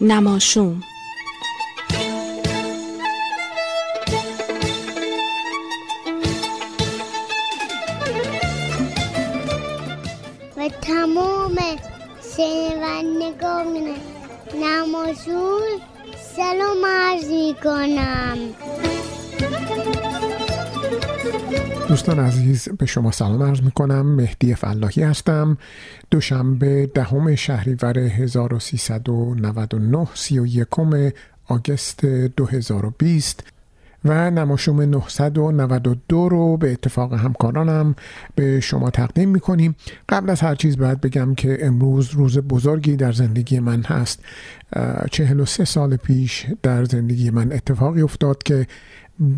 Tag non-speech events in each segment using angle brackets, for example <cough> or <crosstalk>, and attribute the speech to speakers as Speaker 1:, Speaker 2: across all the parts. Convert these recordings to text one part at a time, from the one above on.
Speaker 1: نماشوم.
Speaker 2: و تمام شنوندگان نماشون سلام عرض می کنم
Speaker 3: دوستان عزیز به شما سلام عرض می کنم مهدی فلاحی هستم. دوشنبه دهم شهریور 1399 31 آگست 2020 و نماشوم 992 رو به اتفاق همکارانم به شما تقدیم می کنیم قبل از هر چیز باید بگم که امروز روز بزرگی در زندگی من هست. 43 سال پیش در زندگی من اتفاقی افتاد که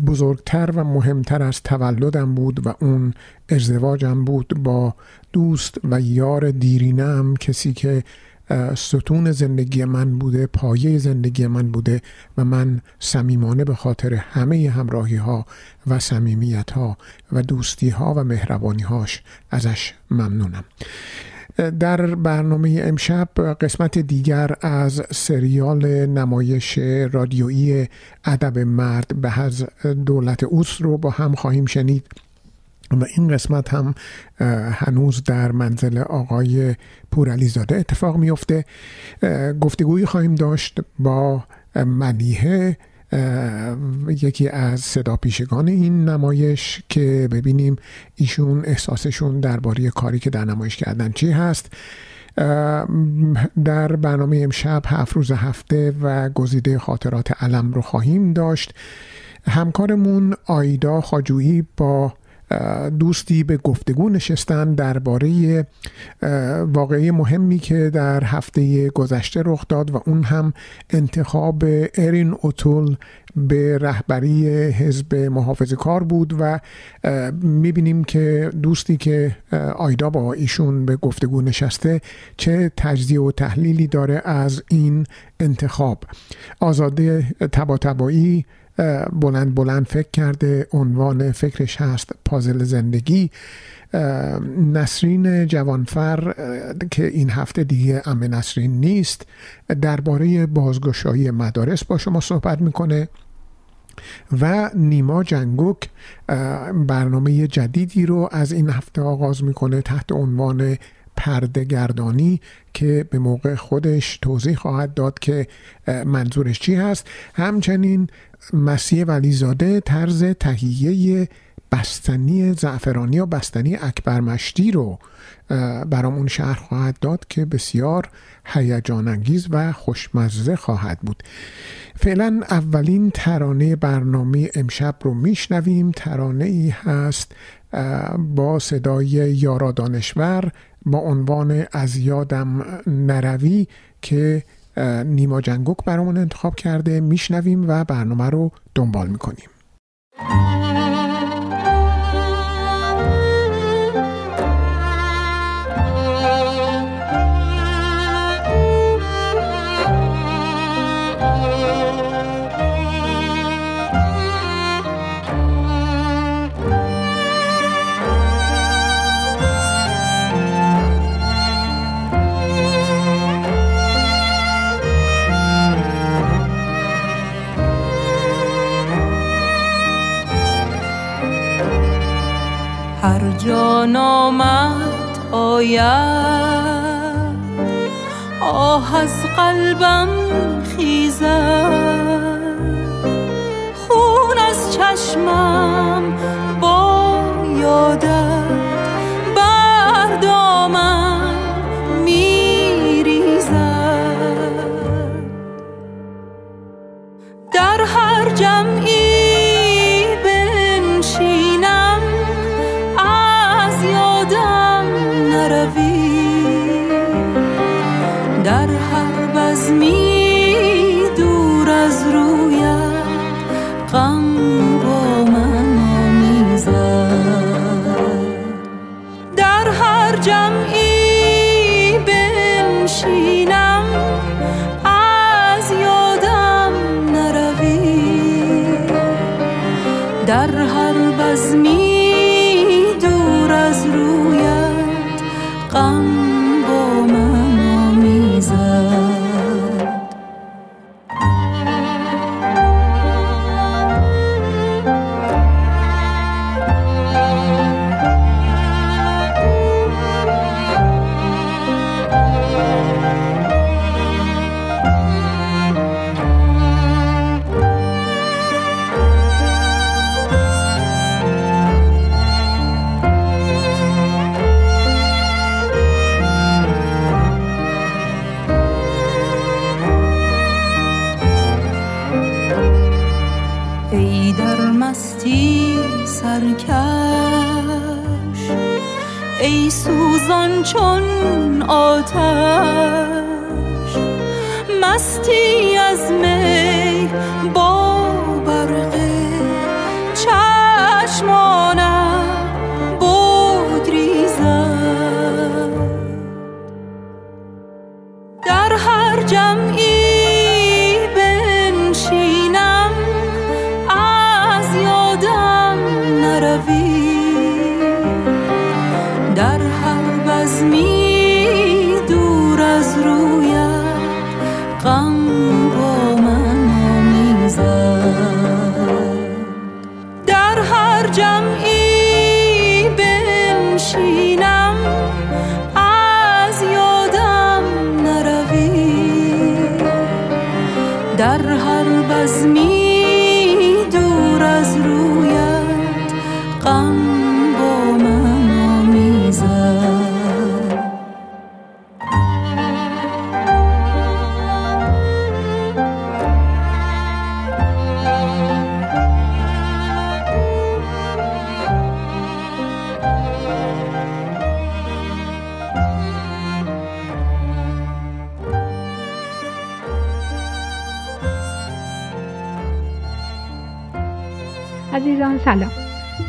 Speaker 3: بزرگتر و مهمتر از تولدم بود و اون ازدواجم بود با دوست و یار دیرینم کسی که ستون زندگی من بوده پایه زندگی من بوده و من صمیمانه به خاطر همه همراهی ها و صمیمیت ها و دوستی ها و مهربانی هاش ازش ممنونم. در برنامه امشب قسمت دیگر از سریال نمایش رادیویی ادب مرد به از دولت اوس رو با هم خواهیم شنید و این قسمت هم هنوز در منزل آقای پورعلیزاده اتفاق میفته گفتگویی خواهیم داشت با ملیحه یکی از صدا پیشگان این نمایش که ببینیم ایشون احساسشون درباره کاری که در نمایش کردن چی هست. در برنامه امشب هفت روز هفته و گزیده خاطرات علم رو خواهیم داشت. همکارمون آیدا خاجویی با دوستی به گفتگو نشستن درباره واقعی مهمی که در هفته گذشته رخ داد و اون هم انتخاب ارین اوتول به رهبری حزب محافظ کار بود و می‌بینیم که دوستی که آیدا با ایشون به گفتگو نشسته چه تجزیه و تحلیلی داره از این انتخاب. آزاده تبا تبایی بلند بلند فکر کرده عنوان فکرش هست پازل زندگی. نسرین جوانفر که این هفته دیگه ام نسرین نیست درباره بازگشایی مدارس با شما صحبت می‌کنه. و نیما جنگوک برنامه جدیدی رو از این هفته آغاز می‌کنه تحت عنوان پردگردانی که به موقع خودش توضیح خواهد داد که منظورش چی هست. همچنین مسیح ولیزاده طرز تهیه بستنی زعفرانی و بستنی اکبرمشتی رو برامون شهر خواهد داد که بسیار هیجان انگیز و خوشمزه خواهد بود. فعلا اولین ترانه برنامه امشب رو میشنویم. ترانه ای هست با صدای یارا دانشور با عنوان از یادم نروی که نیما جنگوک برامون انتخاب کرده میشنویم و برنامه رو دنبال می‌کنیم.
Speaker 4: جان آمد آید. آه از قلبم خیزد. خون از چشمم با یادت بردامم میریزد. در هر جمعی چون آتش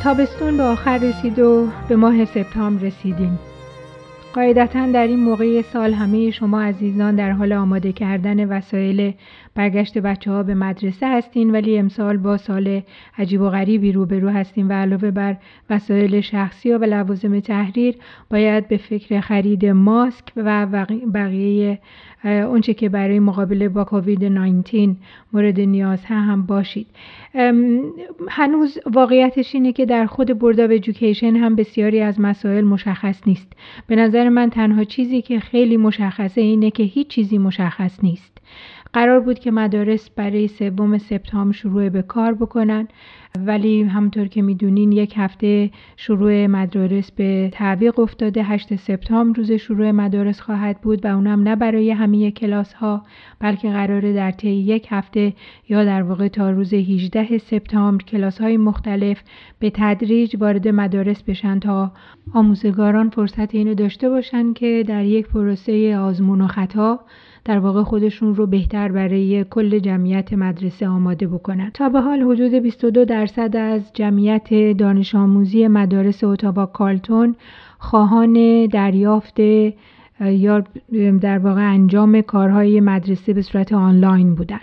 Speaker 5: تابستون به آخر رسید و به ماه سپتامبر رسیدیم. قاعدتا در این موقع سال همه شما عزیزان در حال آماده کردن وسایل برگشت بچه ها به مدرسه هستین ولی امسال با سال عجیب و غریبی روبرو هستیم و علاوه بر وسایل شخصی و لوازم تحریر باید به فکر خرید ماسک و بقیه اونچه که برای مقابله با کووید 19 مورد نیاز هم باشید. هنوز واقعیتش اینه که در خود Board of Education هم بسیاری از مسائل مشخص نیست. به نظر من تنها چیزی که خیلی مشخصه اینه که هیچ چیزی مشخص نیست. قرار بود که مدارس برای سوم سپتامبر شروع به کار بکنن. ولی همطور که می‌دونین یک هفته شروع مدارس به تعویق افتاده. 8 سپتامبر روز شروع مدارس خواهد بود و اونم نه برای همه کلاس ها بلکه قراره در طی یک هفته یا در واقع تا روز 18 سپتامبر کلاس های مختلف به تدریج وارد مدارس بشن تا آموزگاران فرصت اینو داشته باشن که در یک پروسه آزمون و خطا در واقع خودشون رو بهتر برای کل جمعیت مدرسه آماده بکنن. تا به حال حدود 22 درصد از جمعیت دانش آموزی مدارس اتاوا کالتون خواهان دریافت یا در واقع انجام کارهای مدرسه به صورت آنلاین بودن.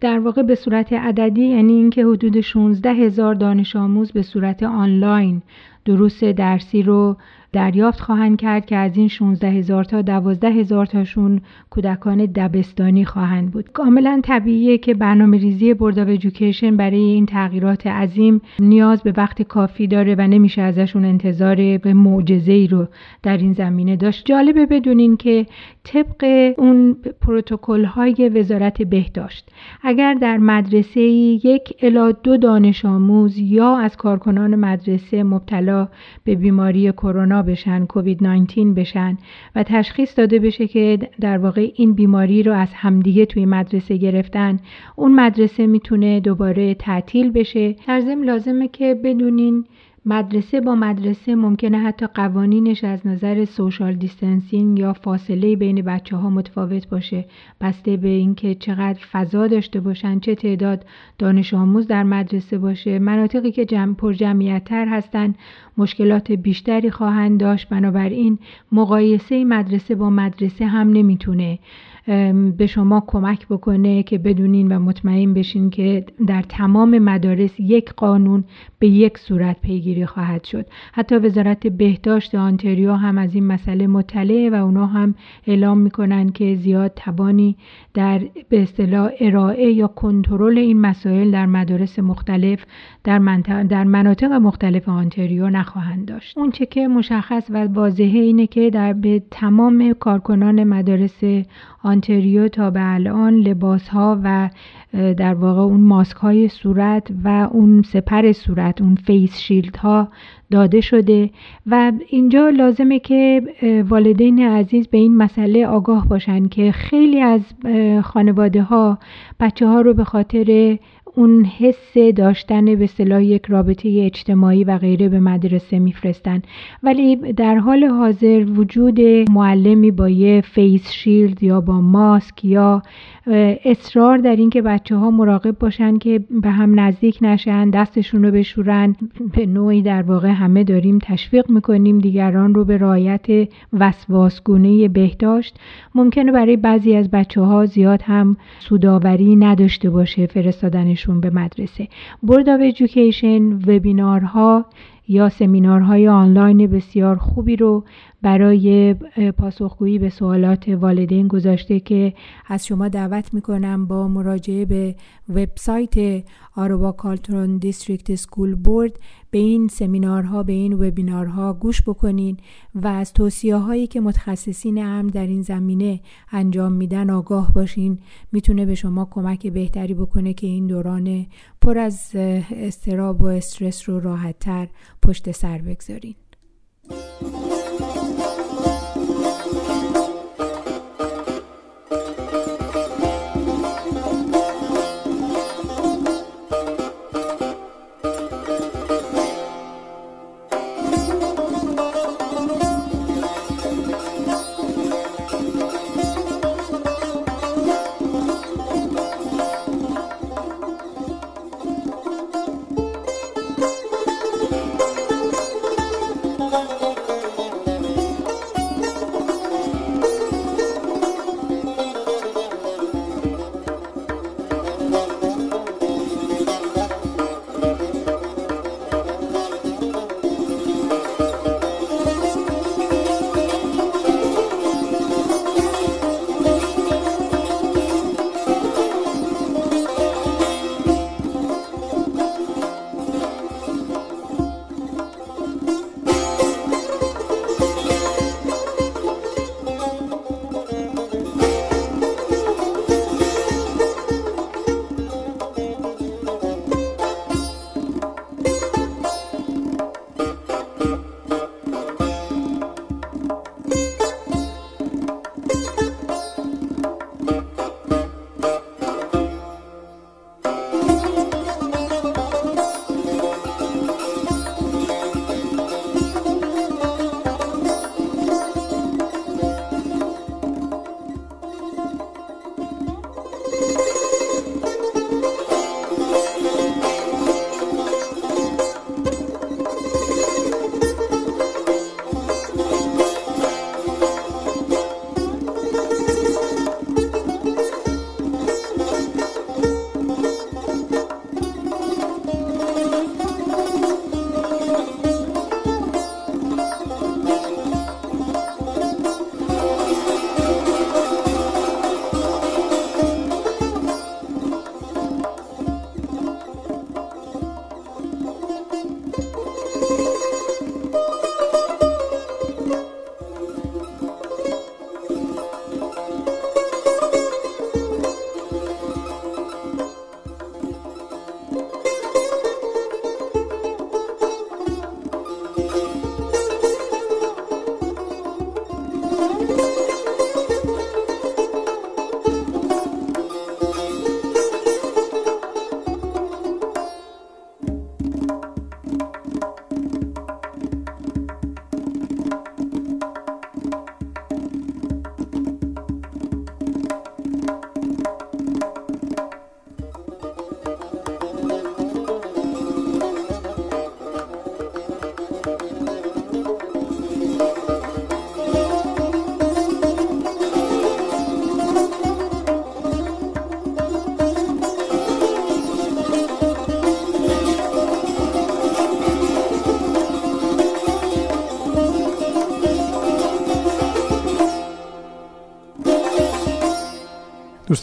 Speaker 5: در واقع به صورت عددی یعنی اینکه حدود 16 هزار دانش آموز به صورت آنلاین دروس درسی رو دریافت خواهند کرد که از این 16 هزار تا 12 هزار تاشون کودکان دبستانی خواهند بود. کاملا طبیعیه که برنامه ریزی Board of برای این تغییرات عظیم نیاز به وقت کافی داره و نمیشه ازشون انتظار به معجزه ای رو در این زمینه داشت. جالبه بدونین که طبق اون پروتکل های وزارت بهداشت اگر در مدرسه یک الا دو دانش آموز یا از کارکنان مدرسه مبتلا به بیماری کرونا بشن کووید 19 بشن و تشخیص داده بشه که در واقع این بیماری رو از همدیگه توی مدرسه گرفتن. اون مدرسه می‌تونه دوباره تعطیل بشه. در ضمن لازمه که بدونین مدرسه با مدرسه ممکنه حتی قوانینش از نظر social distancing یا فاصله بین بچه ها متفاوت باشه. بسته به اینکه چقدر فضا داشته باشن چه تعداد دانش آموز در مدرسه باشه. مناطقی که جمع پر جمعیت تر هستن مشکلات بیشتری خواهند داشت. بنابراین مقایسه مدرسه با مدرسه هم نمی‌تونه به شما کمک بکنه که بدونین و مطمئن بشین که در تمام مدارس یک قانون به یک صورت پیگیری خواهد شد. حتی وزارت بهداشت آنتریو هم از این مسئله مطلعه و اونا هم اعلام می‌کنن که زیاد توانی در به اصطلاح ارائه یا کنترل این مسائل در مدارس مختلف در, در مناطق مختلف آنتریو نخواهند داشت. اون چه که مشخص و واضحه اینه که در به تمام کارکنان مدارس آنتریو تا به الان لباس ها و در واقع اون ماسک های صورت و اون سپر صورت اون face shield ها داده شده و اینجا لازمه که والدین عزیز به این مسئله آگاه باشن که خیلی از خانواده ها بچه ها رو به خاطر اون حس داشتن به صلاح یک رابطه اجتماعی و غیره به مدرسه میفرستن. ولی در حال حاضر وجود معلمی با یه face shield یا با ماسک یا اصرار در اینکه بچه ها مراقب باشن که به هم نزدیک نشن دستشون رو بشورن به نوعی در واقع همه داریم تشویق می‌کنیم دیگران رو به رعایت وسواسگونه بهداشت. ممکنه برای بعضی از بچه ها زیاد هم سودآوری نداشته باشه فرستادنشون به مدرسه. Board of Education وبینارها یا سمینارهای آنلاین بسیار خوبی رو برای پاسخگویی به سوالات والدین گذاشته که از شما دعوت می‌کنم با مراجعه به وبسایت آروبا کالترون دیستریکت سکول بورد به این سمینارها به این وبینارها گوش بکنین و از توصیه هایی که متخصصین امر در این زمینه انجام میدن آگاه باشین. می‌تونه به شما کمک بهتری بکنه که این دوران پر از استراب و استرس رو راحتتر پشت سر بگذارین.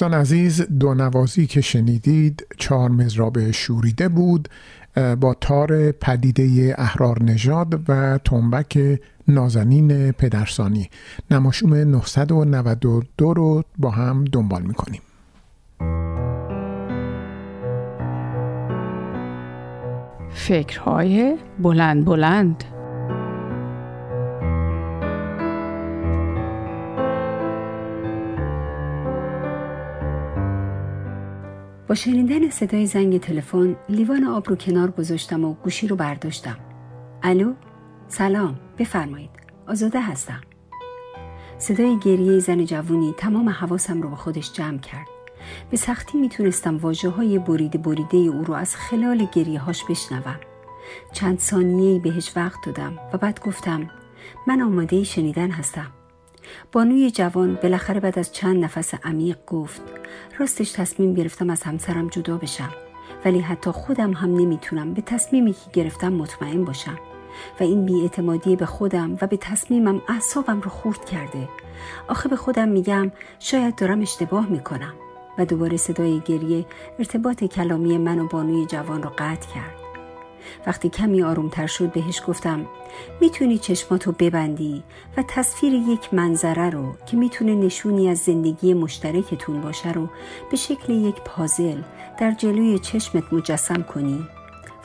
Speaker 3: دوستان عزیز دو نوازی که شنیدید چهار مزراب شوریده بود با تار پدیده احرار نژاد و تنبک نازنین پدرسانی. نماشوم 992 رو با هم دنبال می‌کنیم.
Speaker 6: فکرهای بلند بلند.
Speaker 7: با شنیدن صدای زنگ تلفن لیوان آب رو کنار گذاشتم و گوشی رو برداشتم. الو؟ سلام بفرمایید. آزاده هستم. صدای گریه زن جوونی تمام حواسم رو به خودش جمع کرد. به سختی می‌تونستم واجه های بریده بریده او رو از خلال گریه هاش بشنوم. چند ثانیه بهش وقت دادم و بعد گفتم من آماده شنیدن هستم. بانوی جوان بالاخره بعد از چند نفس عمیق گفت راستش تصمیم گرفتم از همسرم جدا بشم ولی حتی خودم هم نمی‌تونم به تصمیمی که گرفتم مطمئن باشم و این بیاعتمادی به خودم و به تصمیمم اعصابم رو خورد کرده. آخه به خودم میگم شاید دارم اشتباه می‌کنم و دوباره صدای گریه ارتباط کلامی من و بانوی جوان رو قطع کرد. وقتی کمی آرومتر شد بهش گفتم می‌تونی چشماتو ببندی و تصویر یک منظره رو که می‌تونه نشونی از زندگی مشترکتون باشه رو به شکل یک پازل در جلوی چشمت مجسم کنی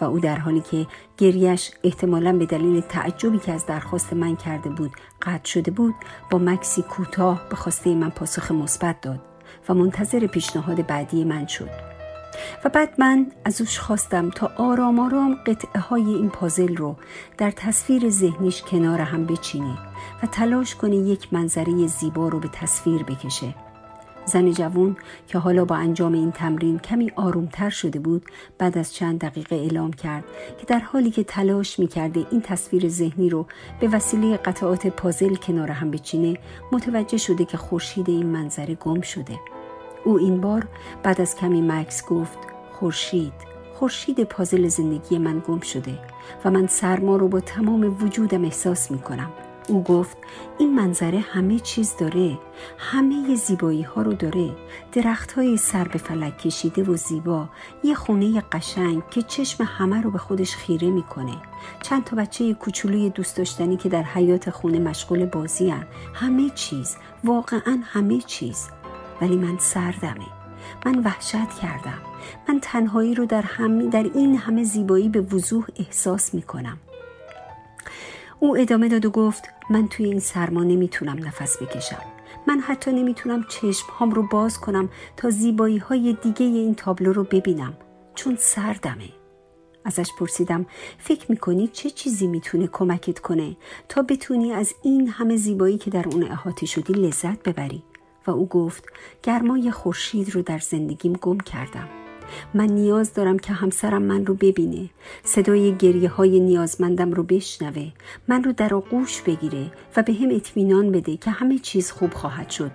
Speaker 7: و او در حالی که گریش احتمالا به دلیل تعجبی که از درخواست من کرده بود قطع شده بود با مکسی کوتاه به خواسته من پاسخ مثبت داد و منتظر پیشنهاد بعدی من شد. و بعد من از اوش خواستم تا آرام آرام قطعه های این پازل رو در تصویر ذهنیش کنار هم بچینه و تلاش کنه یک منظره زیبا رو به تصویر بکشه. زن جوون که حالا با انجام این تمرین کمی آرومتر شده بود بعد از چند دقیقه اعلام کرد که در حالی که تلاش می‌کرده این تصویر ذهنی رو به وسیله قطعات پازل کنار هم بچینه متوجه شده که خورشید این منظره گم شده. او این بار بعد از کمی مکس گفت خورشید خورشید پازل زندگی من گم شده و من سرما رو با تمام وجودم احساس می کنم او گفت این منظره همه چیز داره همه زیبایی ها رو داره. درخت های سر به فلک کشیده و زیبا یه خونه قشنگ که چشم همه رو به خودش خیره می‌کنه. چند تا بچه کوچولوی دوست داشتنی که در حیات خونه مشغول بازی هن. همه چیز واقعا همه چیز. ولی من سردمه. من وحشت کردم. من تنهایی رو در, هم در این همه زیبایی به وضوح احساس می کنم او ادامه داد و گفت من توی این سرما نمی‌تونم نفس بکشم. من حتی نمی‌تونم چشم هام رو باز کنم تا زیبایی های دیگه این تابلو رو ببینم. چون سردمه. ازش پرسیدم فکر می‌کنی چه چیزی می‌تونه کمکت کنه تا بتونی از این همه زیبایی که در اون احاطه شدی لذت ببری؟ و او گفت گرمای خورشید رو در زندگیم گم کردم. من نیاز دارم که همسرم من رو ببینه صدای گریه های نیازمندم رو بشنوه من رو در آغوش بگیره و به هم اطمینان بده که همه چیز خوب خواهد شد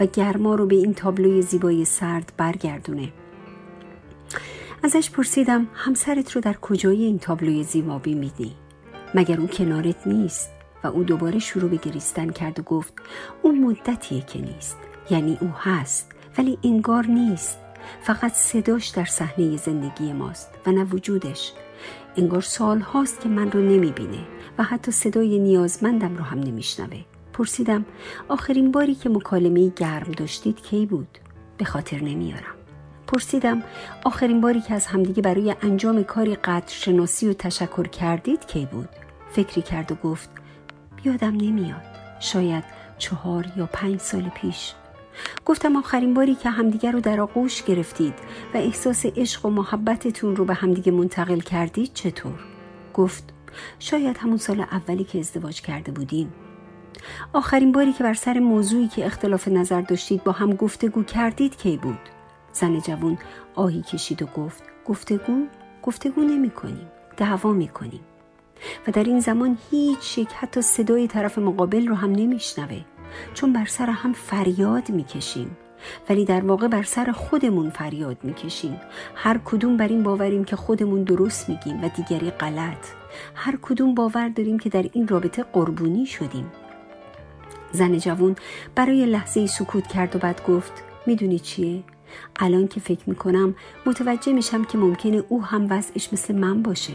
Speaker 7: و گرما رو به این تابلوی زیبای سرد برگردونه. ازش پرسیدم همسرت رو در کجای این تابلوی زیبا میدی؟ مگر او کنارت نیست؟ و او دوباره شروع به گریستن کرد و گفت اون مدتیه که نیست. یعنی او هست ولی انگار نیست. فقط صداش در صحنه زندگی ماست و نه وجودش. انگار سال هاست که من رو نمی‌بینه و حتی صدای نیازمندم رو هم نمیشنوه. پرسیدم آخرین باری که مکالمه گرم داشتید کی بود؟ به خاطر نمیارم. پرسیدم آخرین باری که از همدیگه برای انجام کاری قدر شناسی و تشکر کردید کی بود؟ فکری کرد و گفت یادم نمیاد. شاید چهار یا پنج سال پیش. گفتم آخرین باری که همدیگر رو در آغوش گرفتید و احساس عشق و محبتتون رو به همدیگه منتقل کردید چطور؟ گفت شاید همون سال اولی که ازدواج کرده بودیم آخرین باری که بر سر موضوعی که اختلاف نظر داشتید با هم گفتگو کردید کی بود؟ زن جوون آهی کشید و گفت گفتگو؟ گفتگو نمی کنیم دعوا می کنیم و در این زمان هیچ یک حتی صدای طرف مقابل رو هم نمیشنوه چون بر سر هم فریاد می‌کشیم. ولی در واقع بر سر خودمون فریاد می‌کشیم. هر کدوم بر این باوریم که خودمون درست میگیم و دیگری غلط. هر کدوم باور داریم که در این رابطه قربونی شدیم. زن جوون برای لحظه سکوت کرد و بعد گفت می‌دونی چیه؟ الان که فکر می‌کنم متوجه میشم که ممکنه او هم وضعش مثل من باشه.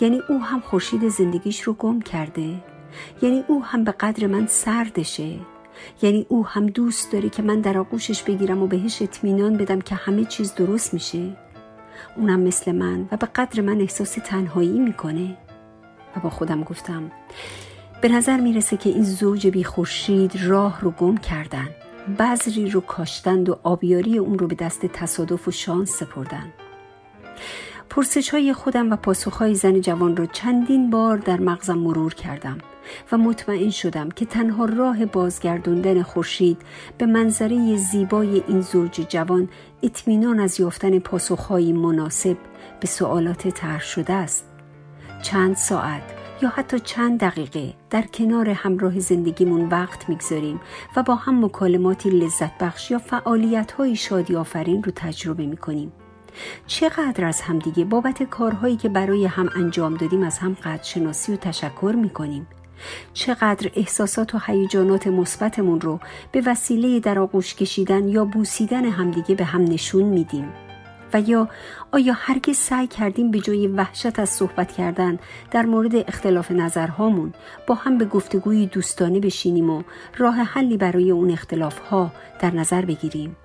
Speaker 7: یعنی او هم خورشید زندگیش رو گم کرده. یعنی او هم به قدر من سردشه. یعنی او هم دوست داره که من در آغوشش بگیرم و بهش اطمینان بدم که همه چیز درست میشه. اونم مثل من و به قدر من احساس تنهایی می‌کنه. و با خودم گفتم به نظر می‌رسه که این زوج بی خورشید راه رو گم کردن. بذری رو کاشتند و آبیاری اون رو به دست تصادف و شانس سپردن. پرسش های خودم و پاسخ های زن جوان رو چندین بار در مغزم مرور کردم. و مطمئن شدم که تنها راه بازگردوندن خورشید به منظره زیبای این زوج جوان اطمینان از یافتن پاسخهایی مناسب به سوالات طرح شده است. چند ساعت یا حتی چند دقیقه در کنار همراه زندگیمون وقت می‌گذاریم و با هم مکالماتی لذت بخش یا فعالیت های شادی آفرین رو تجربه می‌کنیم. چقدر از همدیگه بابت کارهایی که برای هم انجام دادیم از هم قدرشناسی و تشکر می‌کنیم. چقدر احساسات و هیجانات مثبتمون رو به وسیله در آغوش کشیدن یا بوسیدن همدیگه به هم نشون میدیم. و یا آیا هرگز سعی کردیم به جای وحشت از صحبت کردن در مورد اختلاف نظرهامون با هم به گفتگوی دوستانه بشینیم و راه حلی برای اون اختلاف ها در نظر بگیریم؟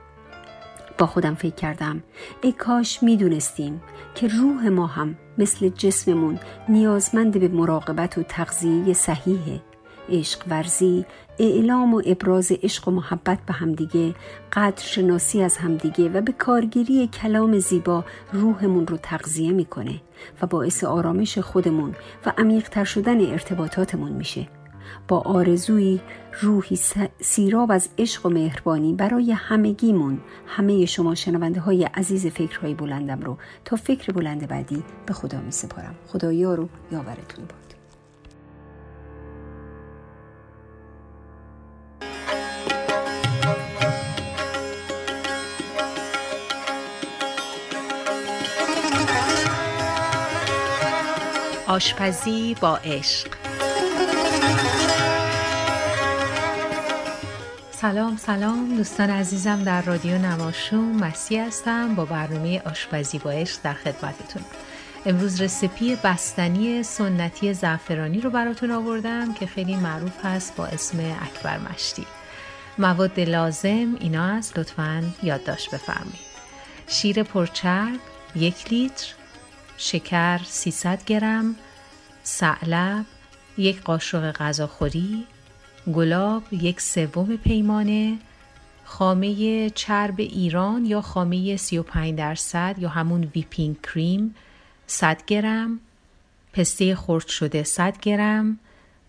Speaker 7: با خودم فکر کردم. ای کاش می‌دونستیم که روح ما هم مثل جسممون نیازمند به مراقبت و تغذیه صحیحه. عشق ورزی اعلام و ابراز عشق و محبت به همدیگه قدر شناسی از همدیگه و به کارگیری کلام زیبا روحمون رو تغذیه می‌کنه و باعث آرامش خودمون و عمیقتر شدن ارتباطاتمون میشه. با آرزویی روحی سیراب از عشق و مهربانی برای همگیمون همه شما شنونده های عزیز فکرهای بلندم رو تا فکر بلند بعدی به خدا می سپارم. خدا یارو یاورتون باد
Speaker 1: آشپزی با عشق
Speaker 8: سلام سلام. دوستان عزیزم در رادیو نماشوم مسی هستم. با برنامه آشپزی با عشق در خدمتتون. امروز recipe بستنی سنتی زعفرانی رو براتون آوردم که خیلی معروف هست با اسم اکبر مشتی. مواد لازم اینا است لطفا یادداشت بفرمایید. شیر پرچرب یک لیتر. شکر 300 گرم. ثعلب یک قاشق غذاخوری. گلاب یک سوم پیمانه خامه چرب ایران یا خامه 35 درصد یا همون whipping cream 100 گرم. پسته خرد شده 100 گرم.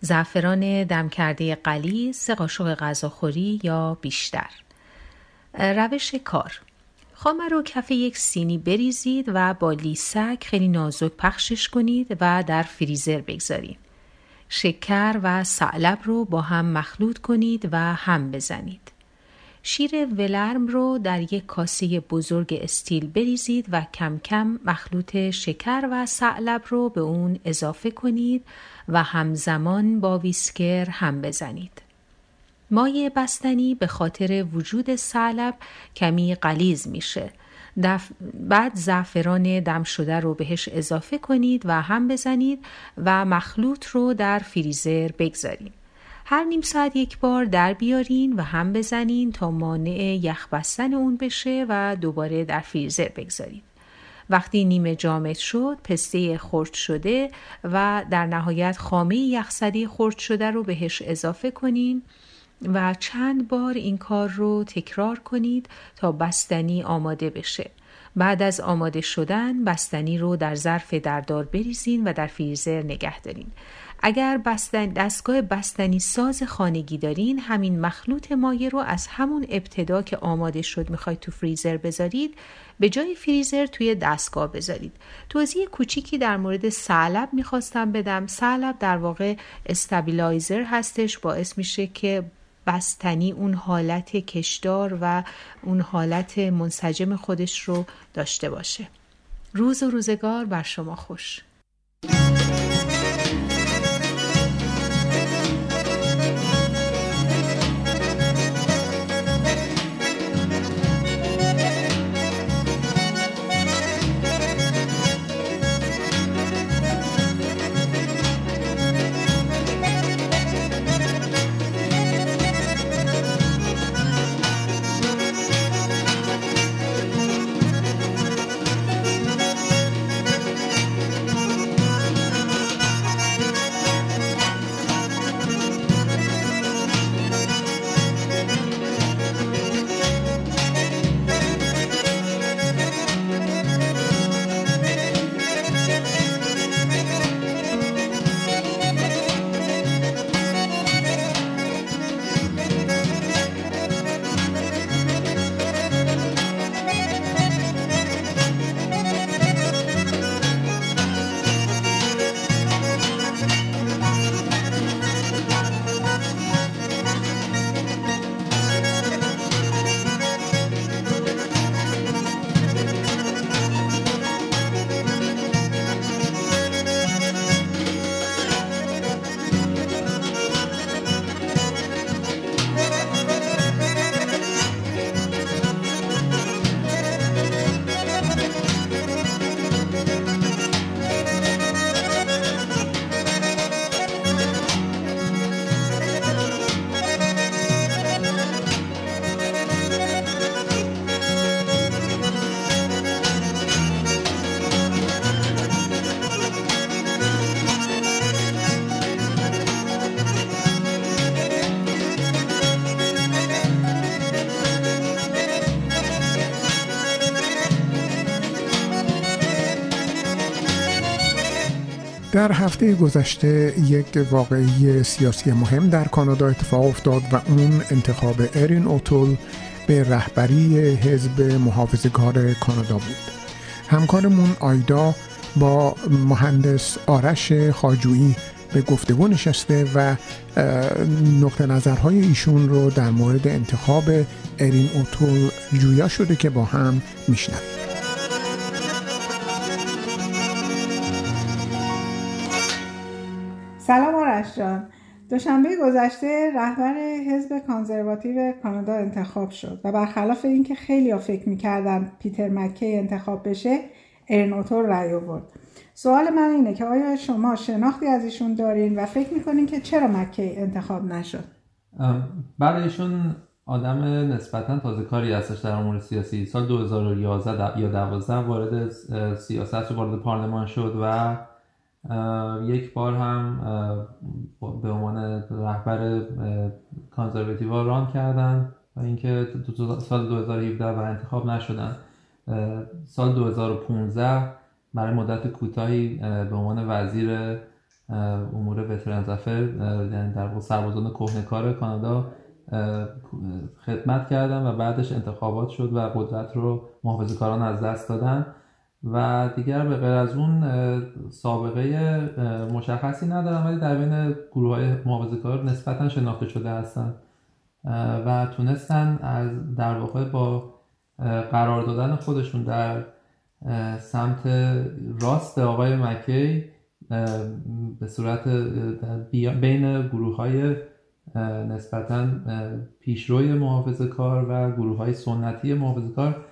Speaker 8: زعفران دم کرده قلی سه قاشق غذاخوری یا بیشتر. روش کار. خامه رو کف یک سینی بریزید و با لیسک خیلی نازک پخشش کنید و در فریزر بگذارید. شکر و سعلب رو با هم مخلوط کنید و هم بزنید. شیر ولرم رو در یک کاسه بزرگ استیل بریزید و کم کم مخلوط شکر و سعلب رو به اون اضافه کنید و همزمان با ویسکر هم بزنید. مایع بستنی به خاطر وجود سعلب کمی قلیز میشه بعد زعفران دم شده رو بهش اضافه کنید و هم بزنید و مخلوط رو در فریزر بگذارید. هر نیم ساعت یک بار در بیارین و هم بزنین تا مانع یخ بستن اون بشه و دوباره در فریزر بگذارید. وقتی نیمه جامد شد پسته خرد شده و در نهایت خامه یخزده خرد شده رو بهش اضافه کنین و چند بار این کار رو تکرار کنید تا بستنی آماده بشه. بعد از آماده شدن بستنی رو در ظرف دردار بریزین و در فریزر نگه دارین. اگر بستن دستگاه بستنی ساز خانگی دارین همین مخلوط مایع رو از همون ابتدا که آماده شد می‌خواید تو فریزر بذارید به جای فریزر توی دستگاه بذارید توضیح کوچیکی در مورد سلب می‌خواستم بدم سلب در واقع استابیلایزر هستش باعث میشه که بستنی اون حالت کشدار و اون حالت منسجم خودش رو داشته باشه. روز و روزگار بر شما خوش.
Speaker 3: در هفته گذشته یک واقعی سیاسی مهم در کانادا اتفاق افتاد و اون انتخاب ارین اوتول به رهبری حزب محافظه‌کار کانادا بود. همکارمون آیدا با مهندس آرش خاجویی به گفتگو نشسته و نقطه نظرهای ایشون رو در مورد انتخاب ارین اوتول جویا شده که با هم میشنویم.
Speaker 9: جان. دوشنبه گذشته رهبر حزب کانزرواتیو کانادا انتخاب شد و برخلاف اینکه خیلی فکر می‌کردن پیتر مکی انتخاب بشه ارنوتور رأی آورد. سوال من اینه که آیا شما شناختی از ایشون دارین و فکر می‌کنین که چرا مکی انتخاب نشد؟
Speaker 10: بعد ایشون آدم نسبتا تازه کاری هستش در امور سیاسی. سال 2011 یا 12 وارد سیاست وارد پارلمان شد و یک بار هم به عنوان رهبر کانزرواتیو ران کردن و اینکه سال 2017 و انتخاب نشدن. سال 2015 برای مدت کوتاهی به عنوان وزیر امور وترن زفر یعنی در سربازان کهنکار کانادا خدمت کردن و بعدش انتخابات شد و قدرت رو محافظه کاران از دست دادن. و دیگر به غیر از اون سابقه مشخصی ندارم ولی در بین گروه های محافظه کار نسبتا شناخته شده هستن. و تونستن از در واقع با قرار دادن خودشون در سمت راست آقای مکی به صورت بین گروه های نسبتا پیشروی محافظه کار و گروه های سنتی محافظه کار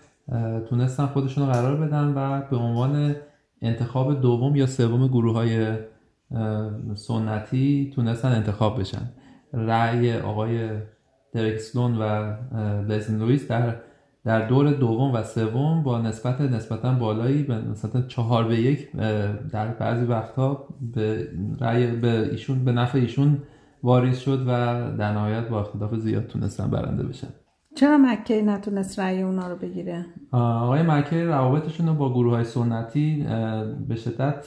Speaker 10: تونستن خودشون رو قرار بدن و به عنوان انتخاب دوم یا سوم گروه های سنتی تونستن انتخاب بشن. رأی آقای درکسلون و لزن لویس در در دور دوم و سوم با نسبت نسبتا بالایی به نسبت چهار به یک در بعضی وقتها به رأی به ایشون به نفع ایشون واریز شد و در نهایت با اختلاف زیاد تونستن برنده بشن.
Speaker 9: چرا مکی نتونست رأی اونا رو بگیره؟
Speaker 10: آقای مکی روابطشون رو با گروه های سنتی به شدت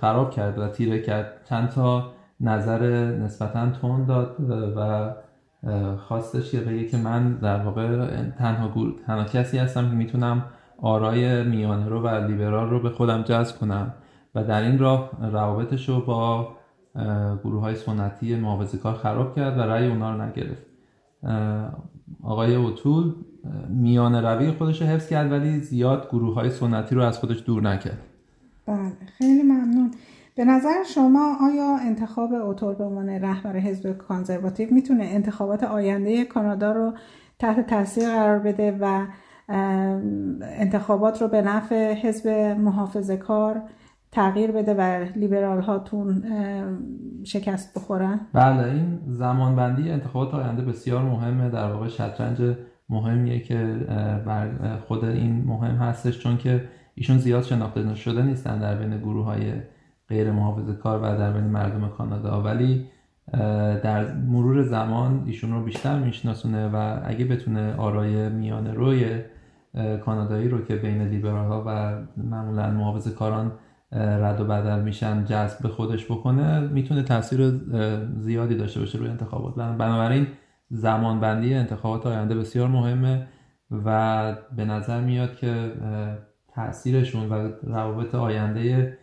Speaker 10: خراب کرد و تیره کرد. چند تا نظر نسبتا تون داد و خواستش که بگه که من در واقع تنها, تنها کسی هستم که می‌تونم آرای میانه رو و لیبرال رو به خودم جذب کنم. و در این راه روابطش رو با گروه های سنتی کار خراب کرد و رأی اونا رو نگرفت. آقای اوتول میان روی خودش رو حفظ کرد ولی زیاد گروه های سنتی رو از خودش دور نکرد.
Speaker 9: بله خیلی ممنون. به نظر شما آیا انتخاب اوتول به عنوان رهبر حزب کانزرواتیو می‌تونه انتخابات آینده کانادا رو تحت تاثیر قرار بده و انتخابات رو به نفع حزب محافظه کار تغییر بده و لیبرال هاتون شکست بخورن؟
Speaker 10: بله این زمان بندی انتخابات آینده بسیار مهمه. در واقع شطرنج مهمیه که بر خود این مهم هستش چون که ایشون زیاد شناخته شده نیستن در بین گروه های غیر محافظه کار و در بین مردم کانادا. ولی در مرور زمان ایشون رو بیشتر میشناسونه و اگه بتونه آرای میان روی کانادایی رو که بین لیبرال ها و معمولا محافظه کاران رد و بدل میشن جذب به خودش بکنه می‌تونه تاثیر زیادی داشته باشه روی انتخابات. بنابراین زمان بندی انتخابات آینده بسیار مهمه و به نظر میاد که تاثیرشون و روابط آینده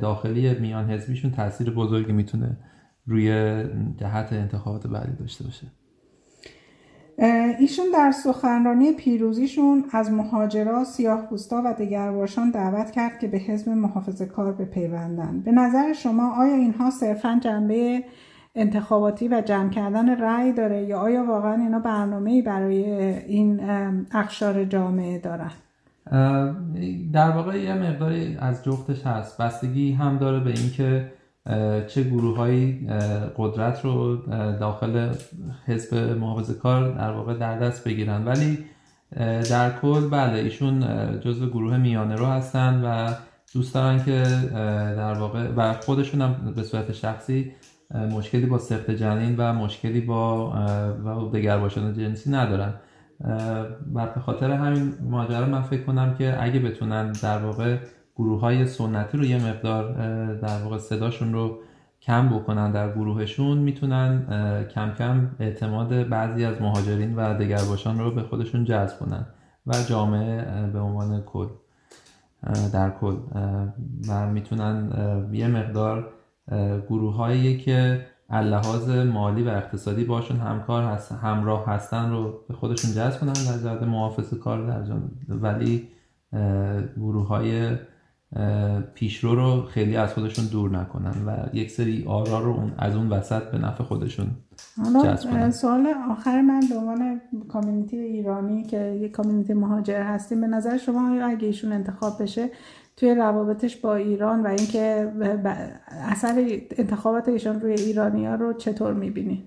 Speaker 10: داخلی میان حزبیشون تاثیر بزرگی می‌تونه روی جهت انتخابات بعدی داشته باشه.
Speaker 9: ایشون در سخنرانی پیروزیشون از مهاجرا، سیاه و دگرباشان دعوت کرد که به حزب محافظه کار بپیوندن. به نظر شما آیا اینها صرفا جنبه انتخاباتی و جمع کردن رأی داره یا آیا واقعا اینا برنامه برای این اخشار جامعه دارن؟
Speaker 10: در واقع یه مقداری از جفتش هست بستگی هم داره به اینکه چه گروه های قدرت رو داخل حزب محافظه کار در واقع در دست بگیرن. ولی در کل بله ایشون جزو گروه میانه رو هستن و دوست دارن که در واقع و خودشون هم به صورت شخصی مشکلی با سخت جنین و مشکلی با و دگرباشان جنسی ندارن. و به خاطر همین ماجرا من فکر کنم که اگه بتونن در واقع گروه های سنتی رو یه مقدار در واقع صداشون رو کم بکنن در گروهشون می‌تونن کم کم اعتماد بعضی از مهاجرین و دگرباشان رو به خودشون جذب کنن و جامعه به عنوان کل در کل و می‌تونن یه مقدار گروه هایی که لحاظ مالی و اقتصادی باشون همکار هست همراه هستن رو به خودشون جذب کنن در جهت محافظ کار در ولی گروه های پیشرو رو خیلی از خودشون دور نکنن و یک سری آرا رو از اون وسط به نفع خودشون جذب کنن
Speaker 9: سوال آخر من به عنوان کامیونیتی ایرانی که یک کامیونیتی مهاجر هستیم به نظر شما اگه ایشون انتخاب بشه توی روابطش با ایران و اینکه اثر انتخابات ایشان روی ایرانی ها رو چطور می‌بینید؟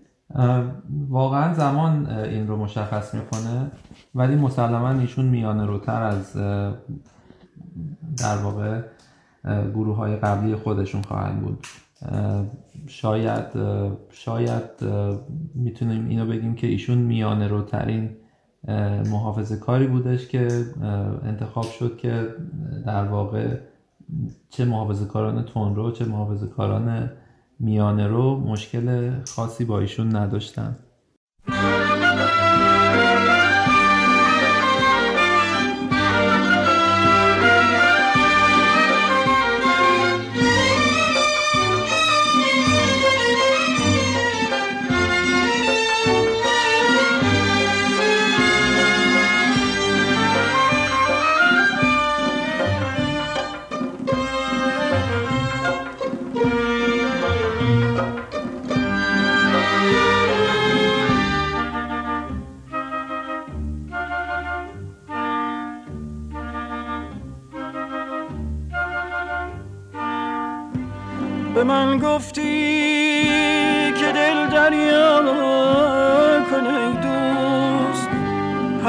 Speaker 10: واقعا زمان این رو مشخص می‌کنه ولی مسلما ایشون میانه روتر از در واقع گروه های قبلی خودشون خواهند بود. شاید شاید می‌تونیم اینو بگیم که ایشون میانه روترین محافظه کاری بودش که انتخاب شد که در واقع چه محافظه کاران رو چه محافظه کاران میانه رو مشکل خاصی با ایشون نداشتن.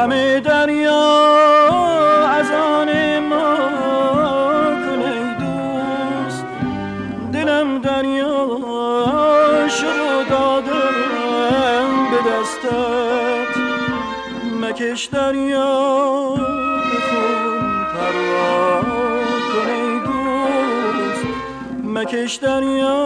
Speaker 11: همه دریا از آن ما دوست. دلم دریا شد دادم به دستت. مکش دریا مکش دریا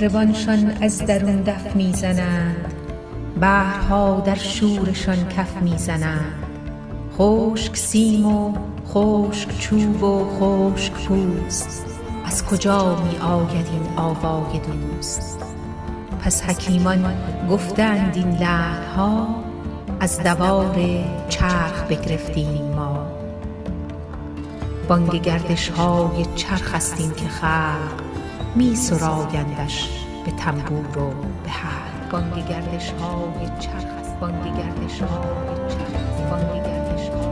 Speaker 8: مطربانشان از درون دف می‌زنند. بحرها در شورشان کف می‌زنند. خشک سیم و خشک چوب و خشک پوست. از کجا می آید این آوای دوست؟ پس حکیمان گفتند این لعلها از دوار چرخ بگرفتیم ما. بانگ گردش های چرخ است که خلق. می سرایندش به تنبور و به حلق بانگ گردش های چرخ است بانگ گردش های چرخ است بانگ گردش های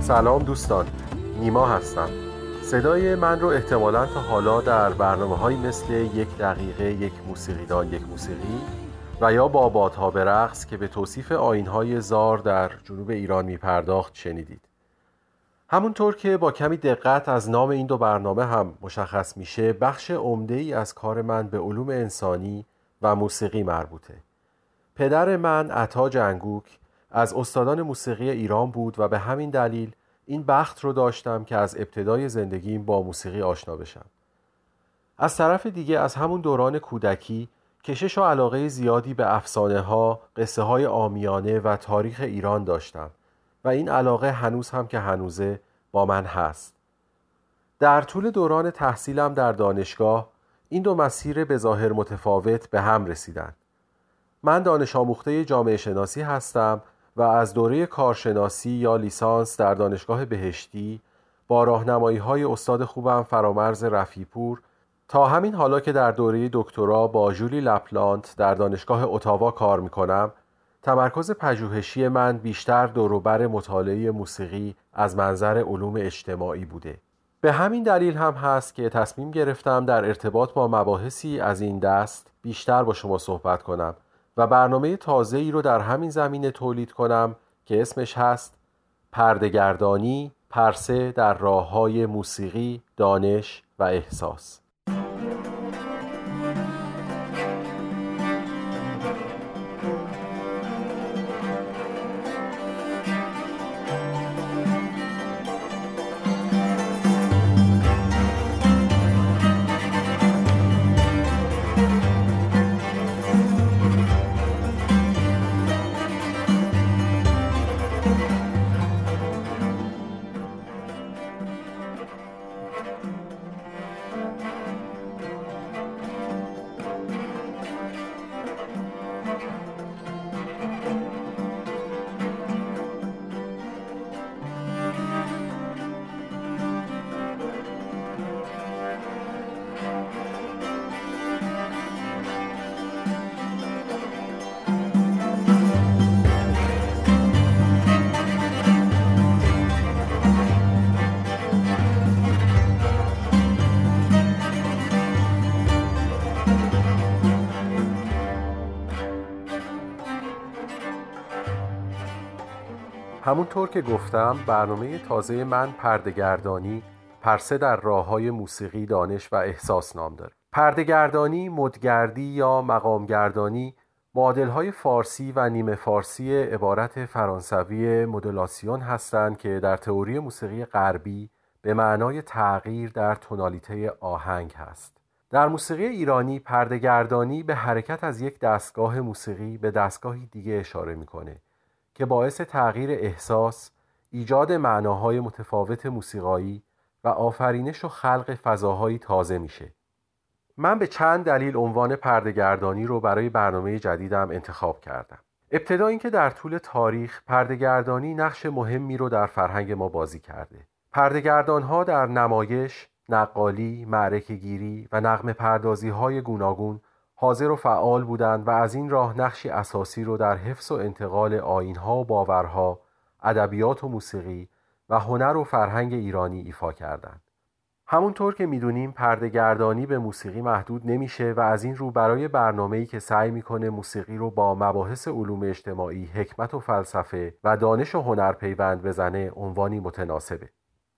Speaker 12: سلام دوستان. نیما هستم. صدای من رو احتمالا تا حالا در برنامه های مثل یک دقیقه یک موسیقیدان یک موسیقی و یا با بادها به رقص که به توصیف آینهای زار در جنوب ایران می پرداخت شنیدید. همونطور که با کمی دقت از نام این دو برنامه هم مشخص میشه بخش عمده ای از کار من به علوم انسانی و موسیقی مربوطه. پدر من عطا جنگوک از استادان موسیقی ایران بود و به همین دلیل این بخت رو داشتم که از ابتدای زندگیم با موسیقی آشنا بشم. از طرف دیگه از همون دوران کودکی کشش و علاقه زیادی به افسانه ها، قصه های آمیانه و تاریخ ایران داشتم و این علاقه هنوز هم که هنوزه با من هست. در طول دوران تحصیلم در دانشگاه این دو مسیر به ظاهر متفاوت به هم رسیدن. من دانش آموخته جامعه شناسی هستم و از دوره کارشناسی یا لیسانس در دانشگاه بهشتی با راهنمایی های استاد خوبم فرامرز رفیپور تا همین حالا که در دوره دکترا با جولی لپلانت در دانشگاه اتاوا کار می‌کنم تمرکز پژوهشی من بیشتر دوروبر مطالعه موسیقی از منظر علوم اجتماعی بوده. به همین دلیل هم هست که تصمیم گرفتم در ارتباط با مباحثی از این دست بیشتر با شما صحبت کنم. و برنامه تازه ای رو در همین زمینه تولید کنم که اسمش هست پردگردانی پرسه در راه های موسیقی، دانش و احساس. گفتم برنامه تازه من پردگردانی پرسه در راه های موسیقی دانش و احساس نام داره. پردگردانی مدگردی یا مقامگردانی معادل های فارسی و نیمه فارسی عبارت فرانسوی مدولاسیون هستند که در تئوری موسیقی غربی به معنای تغییر در تونالیته آهنگ هست. در موسیقی ایرانی پردگردانی به حرکت از یک دستگاه موسیقی به دستگاهی دیگه اشاره می‌کنه که باعث تغییر احساس، ایجاد معناهای متفاوت موسیقایی و آفرینش و خلق فضاهایی تازه میشه. من به چند دلیل عنوان پردگردانی رو برای برنامه جدیدم انتخاب کردم. ابتدا اینکه در طول تاریخ پردگردانی نقش مهمی رو در فرهنگ ما بازی کرده. پردگردان ها در نمایش، نقالی، معرکه گیری و نقم پردازی های گوناگون حاضر و فعال بودند و از این راه نقشی اساسی رو در حفظ و انتقال آینها و باورها، ادبیات و موسیقی و هنر و فرهنگ ایرانی ایفا کردند. همونطور که می‌دونیم پردهگردانی به موسیقی محدود نمیشه و از این رو برای برنامه‌ای که سعی می‌کنه موسیقی رو با مباحث علوم اجتماعی، حکمت و فلسفه و دانش و هنر پیوند بزنه عنوانی متناسبه.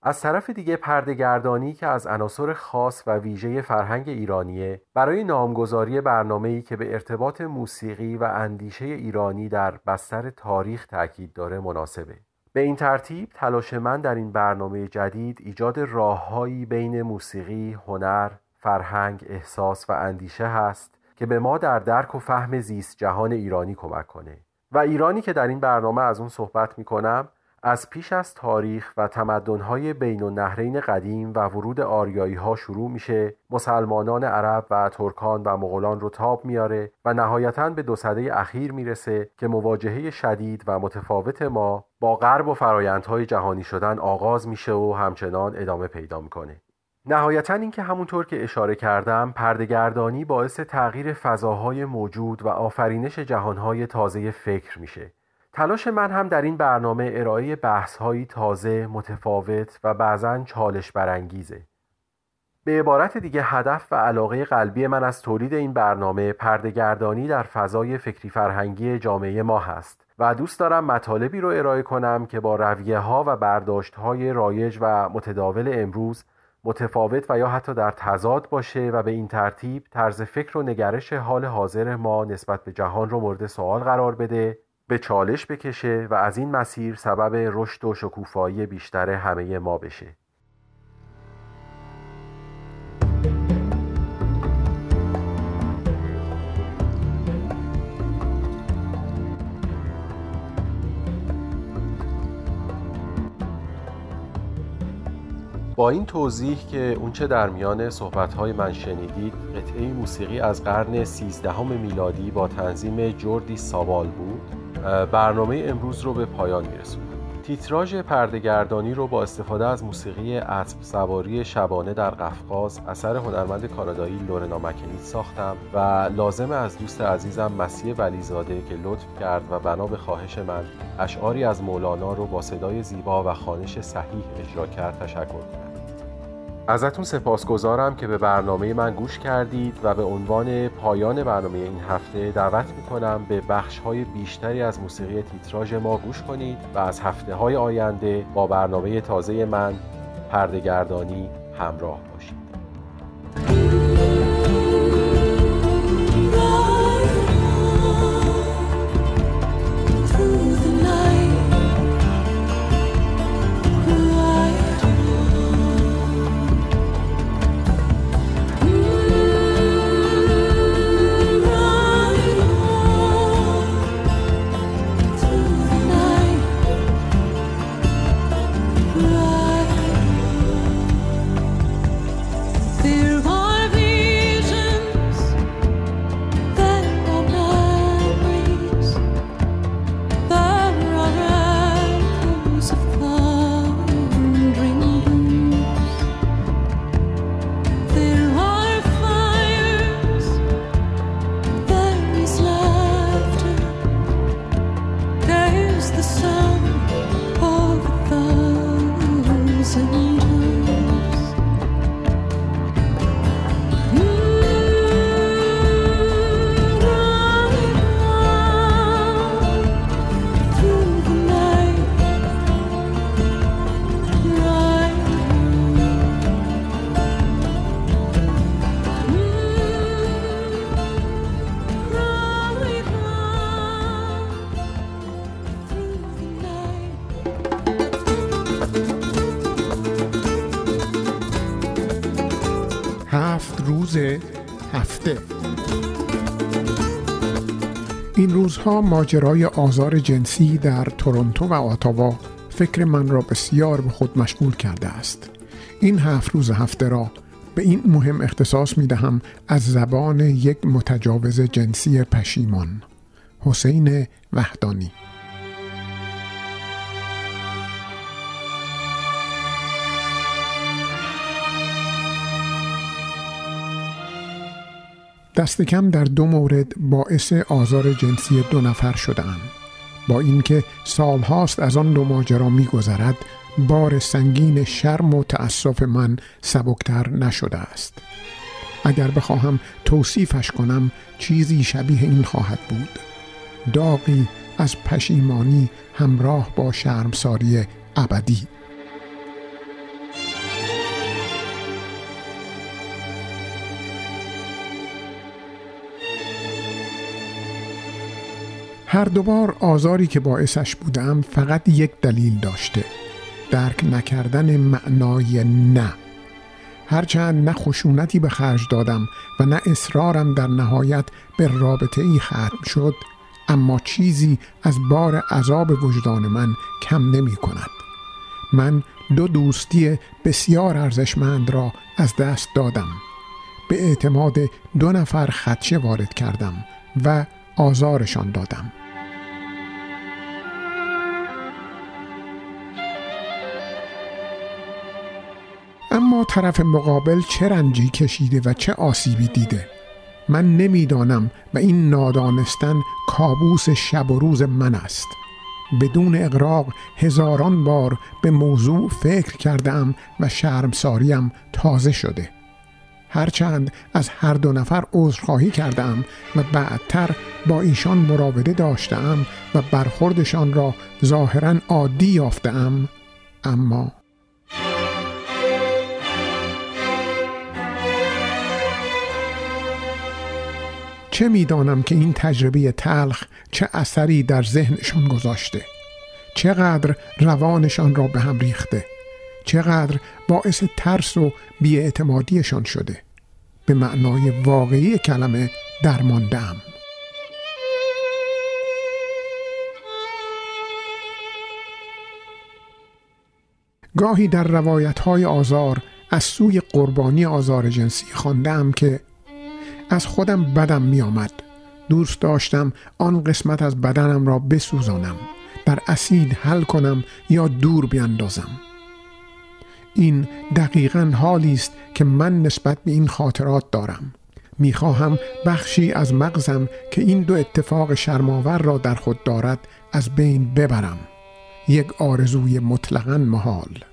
Speaker 12: از طرف دیگه پردهگردانی که از عناصر خاص و ویژه فرهنگ ایرانیه برای نامگذاری برنامه‌ای که به ارتباط موسیقی و اندیشه ایرانی در بستر تاریخ تاکید داره مناسبه. به این ترتیب تلاش من در این برنامه جدید ایجاد راههایی بین موسیقی، هنر، فرهنگ، احساس و اندیشه هست که به ما در درک و فهم زیست جهان ایرانی کمک کنه و ایرانی که در این برنامه از اون صحبت می کنم از پیش از تاریخ و تمدن‌های بین النهرین قدیم و ورود آریایی ها شروع میشه مسلمانان عرب و ترکان و مغولان رو تاب میاره و نهایتا به دو سده اخیر می‌رسه که مواجهه شدید و متفاوت ما با غرب و فرایندهای جهانی شدن آغاز میشه و همچنان ادامه پیدا می‌کنه. نهایتا اینکه همونطور که اشاره کردم پردگردانی باعث تغییر فضاهای موجود و آفرینش جهانهای تازه فکر میشه. تلاش من هم در این برنامه ارائه بحث‌هایی تازه، متفاوت و بعضا چالش برانگیزه. به عبارت دیگه هدف و علاقه قلبی من از تولید این برنامه پردگردانی در فضای فکری فرهنگی جامعه ما هست و دوست دارم مطالبی رو ارائه کنم که با رویه ها و برداشت های رایج و متداول امروز متفاوت و یا حتی در تضاد باشه و به این ترتیب طرز فکر و نگرش حال حاضر ما نسبت به جهان رو مورد سوال قرار بده به چالش بکشه و از این مسیر سبب رشد و شکوفایی بیشتر همه ما بشه. با این توضیح که اونچه در میان صحبتهای من شنیدید قطعه موسیقی از قرن سیزدهم میلادی با تنظیم جوردی ساوال بود. برنامه امروز رو به پایان میرسونم. تیتراژ پردگردانی رو با استفاده از موسیقی اسب سواری شبانه در قفقاز اثر هنرمند کانادایی لورنا مکنیت ساختم و لازم از دوست عزیزم مسیح ولیزاده که لطف کرد و بنا به خواهش من اشعاری از مولانا رو با صدای زیبا و خانش صحیح اجرا کرد. تشکر. کنم ازتون سپاسگزارم که به برنامه من گوش کردید و به عنوان پایان برنامه این هفته دعوت می‌کنم به بخش های بیشتری از موسیقی تیتراژ ما گوش کنید و از هفته های آینده با برنامه تازه من پردگردانی همراه باشید.
Speaker 3: ماجرای آزار جنسی در تورنتو و آتاوا فکر من را بسیار به خود مشغول کرده است. این هفت روز هفته را به این مهم اختصاص می دهم از زبان یک متجاوز جنسی پشیمان حسین وحدانی. دست کم در دو مورد باعث آزار جنسی دو نفر شدم با اینکه سالهاست از آن دو ماجرا میگذرد بار سنگین شرم و تأسف من سبکتر نشده است. اگر بخواهم توصیفش کنم چیزی شبیه این خواهد بود. داغی از پشیمانی همراه با شرمساری ابدی. هر دوبار آزاری که باعثش بودم فقط یک دلیل داشته. درک نکردن معنای نه. هرچند نه خشونتی به خرج دادم و نه اصرارم در نهایت به رابطه ای ختم شد اما چیزی از بار عذاب وجدان من کم نمی کند. من دو دوستی بسیار ارزشمند را از دست دادم. به اعتماد دو نفر خدشه وارد کردم و آزارشان دادم. طرف مقابل چه رنجی کشیده و چه آسیبی دیده. من نمی‌دانم و این نادانستن کابوس شب و روز من است. بدون اقراق هزاران بار به موضوع فکر کردم و شرمساریم تازه شده. هرچند از هر دو نفر عذرخواهی کردم و بعدتر با ایشان مراوده داشتم و برخوردشان را ظاهرا عادی یافتم اما چه می‌دانم که این تجربه تلخ چه اثری در ذهنشان گذاشته؟ چقدر روانشان را به هم ریخته؟ چقدر باعث ترس و بیاعتمادیشان شده؟ به معنای واقعی کلمه درماندم. گاهی در روایت های آزار از سوی قربانی آزار جنسی خواندم که از خودم بدم می آمد دوست داشتم آن قسمت از بدنم را بسوزانم. در اسید حل کنم یا دور بیندازم این دقیقا حالی است که من نسبت به این خاطرات دارم. می‌خواهم بخشی از مغزم که این دو اتفاق شرماور را در خود دارد از بین ببرم. یک آرزوی مطلقا محال.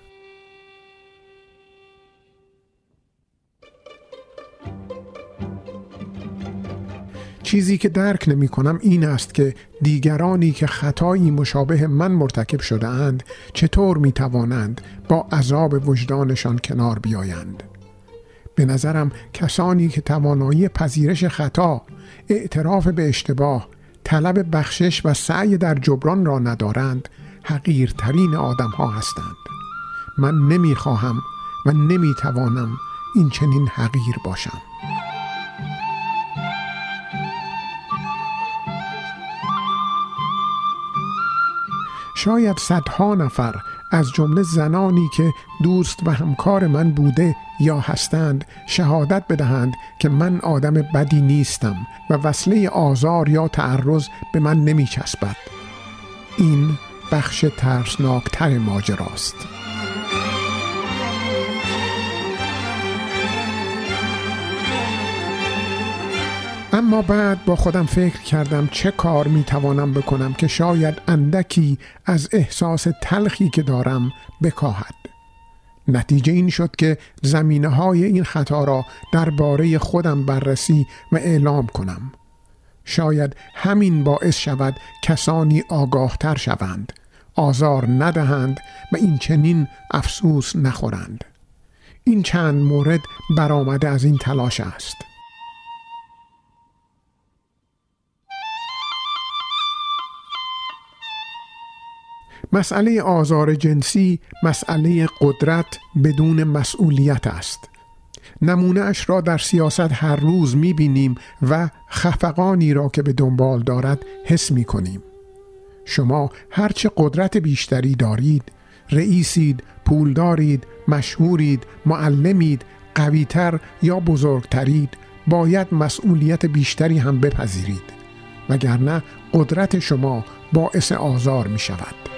Speaker 3: چیزی که درک نمی کنم این است که دیگرانی که خطایی مشابه من مرتکب شده اند چطور می توانند با عذاب وجدانشان کنار بیایند؟ به نظرم کسانی که توانایی پذیرش خطا اعتراف به اشتباه طلب بخشش و سعی در جبران را ندارند حقیرترین آدم ها هستند. من نمی خواهم و نمی توانم این چنین حقیر باشم. شاید صدها نفر از جمله زنانی که دوست و همکار من بوده یا هستند شهادت بدهند که من آدم بدی نیستم و وصله آزار یا تعرض به من نمی چسبد. این بخش ترسناکتر ماجراست. اما بعد با خودم فکر کردم چه کار می توانم بکنم که شاید اندکی از احساس تلخی که دارم بکاهد. نتیجه این شد که زمینه های این خطا را درباره خودم بررسی و اعلام کنم. شاید همین باعث شود کسانی آگاهتر شوند آزار ندهند و این چنین افسوس نخورند. این چند مورد برآمده از این تلاش است. مسئله آزار جنسی مسئله قدرت بدون مسئولیت است. نمونه اش را در سیاست هر روز می بینیم و خفقانی را که به دنبال دارد حس می کنیم شما هرچه قدرت بیشتری دارید رئیسید، پولدارید، مشهورید، معلمید، قویتر یا بزرگترید باید مسئولیت بیشتری هم بپذیرید. وگرنه قدرت شما باعث آزار می شود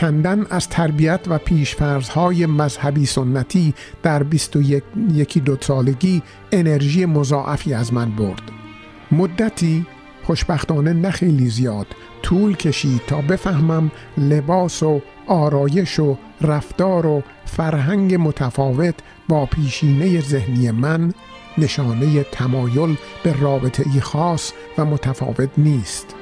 Speaker 3: کندن از تربیت و پیشفرزهای مذهبی سنتی در 21 یکی دو سالگی انرژی مضاعفی از من برد. مدتی خوشبختانه نه خیلی زیاد طول کشید تا بفهمم لباس و آرایش و رفتار و فرهنگ متفاوت با پیشینه ذهنی من نشانه تمایل به رابطه ای خاص و متفاوت نیست.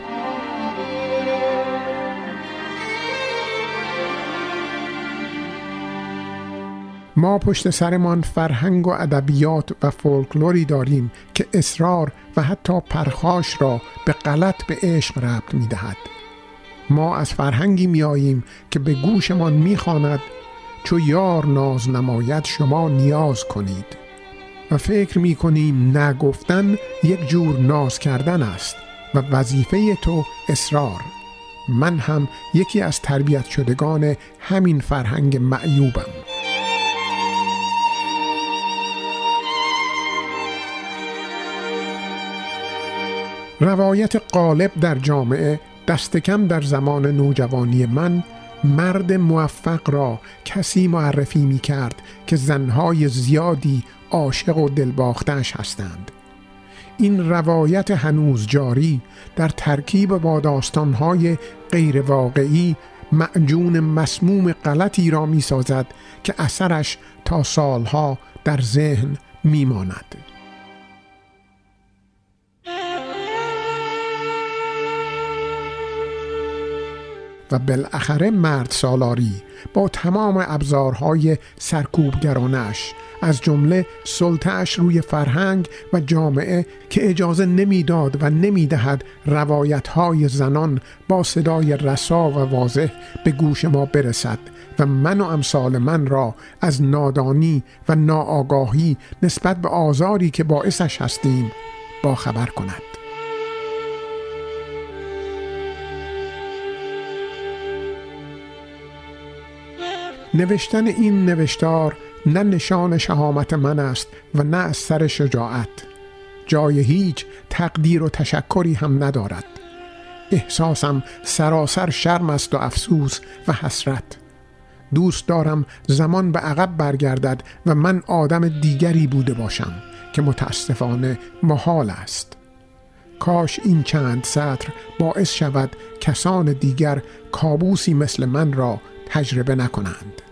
Speaker 3: ما پشت سرمان فرهنگ و ادبیات و فولکلوری داریم که اصرار و حتی پرخاش را به غلط به عشق ربط می دهد. ما از فرهنگی می آییم که به گوشمان می خاند چو یار ناز نماید شما نیاز کنید. و فکر می کنیم نگفتن یک جور ناز کردن است و وظیفه تو اصرار. من هم یکی از تربیت شدگان همین فرهنگ معیوبم. روایت قالب در جامعه دست کم در زمان نوجوانی من مرد موفق را کسی معرفی می کرد که زنهای زیادی عاشق و دلباختش هستند این روایت هنوز جاری در ترکیب با داستانهای غیر واقعی معجون مسموم غلطی را می سازد که اثرش تا سالها در ذهن می ماند. و بالاخره مرد سالاری با تمام ابزارهای سرکوبگرانش از جمله سلطهش روی فرهنگ و جامعه که اجازه نمی‌داد و نمی‌دهد روایت های زنان با صدای رسا و واضح به گوش ما برسد و من و امثال من را از نادانی و ناآگاهی نسبت به آزاری که باعثش هستیم با خبر کند. نوشتن این نوشتار نه نشان شهامت من است و نه از سر شجاعت. جای هیچ تقدیر و تشکری هم ندارد. احساسم سراسر شرم است و افسوس و حسرت. دوست دارم زمان به عقب برگردد و من آدم دیگری بوده باشم که متاسفانه محال است. کاش این چند سطر باعث شود کسان دیگر کابوسی مثل من را تجربه نکنند.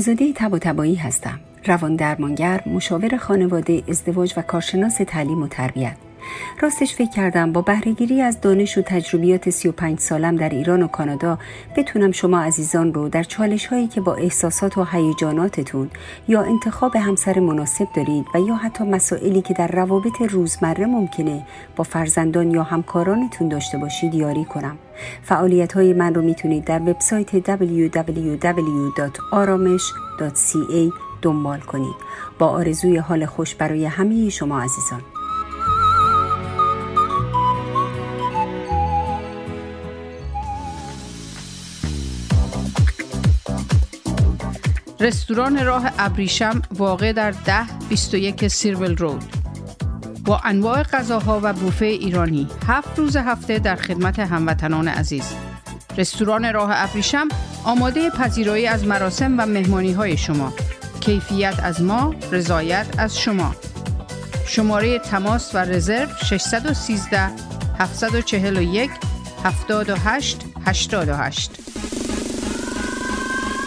Speaker 7: آزاده تب و تبایی هستم. روان درمانگر مشاور خانواده ازدواج و کارشناس تعلیم و تربیت. راستش فکر کردم با بهرهگیری از دانش و تجربیات 35 سالم در ایران و کانادا بتونم شما عزیزان رو در چالش هایی که با احساسات و هیجاناتتون یا انتخاب همسر مناسب دارید و یا حتی مسائلی که در روابط روزمره ممکنه با فرزندان یا همکارانتون داشته باشید یاری کنم. فعالیت های من رو می‌تونید در وبسایت www.aramesh.ca دنبال کنید. با آرزوی حال خوش برای همه شما عزیزان.
Speaker 6: رستوران راه ابریشم واقع در ده 21 سیرول رود. با انواع غذاها و بوفه ایرانی. هفت روز هفته در خدمت هموطنان عزیز. رستوران راه ابریشم آماده پذیرایی از مراسم و مهمانی های شما. کیفیت از ما رضایت از شما. شماره تماس و رزرو 613 741 78 88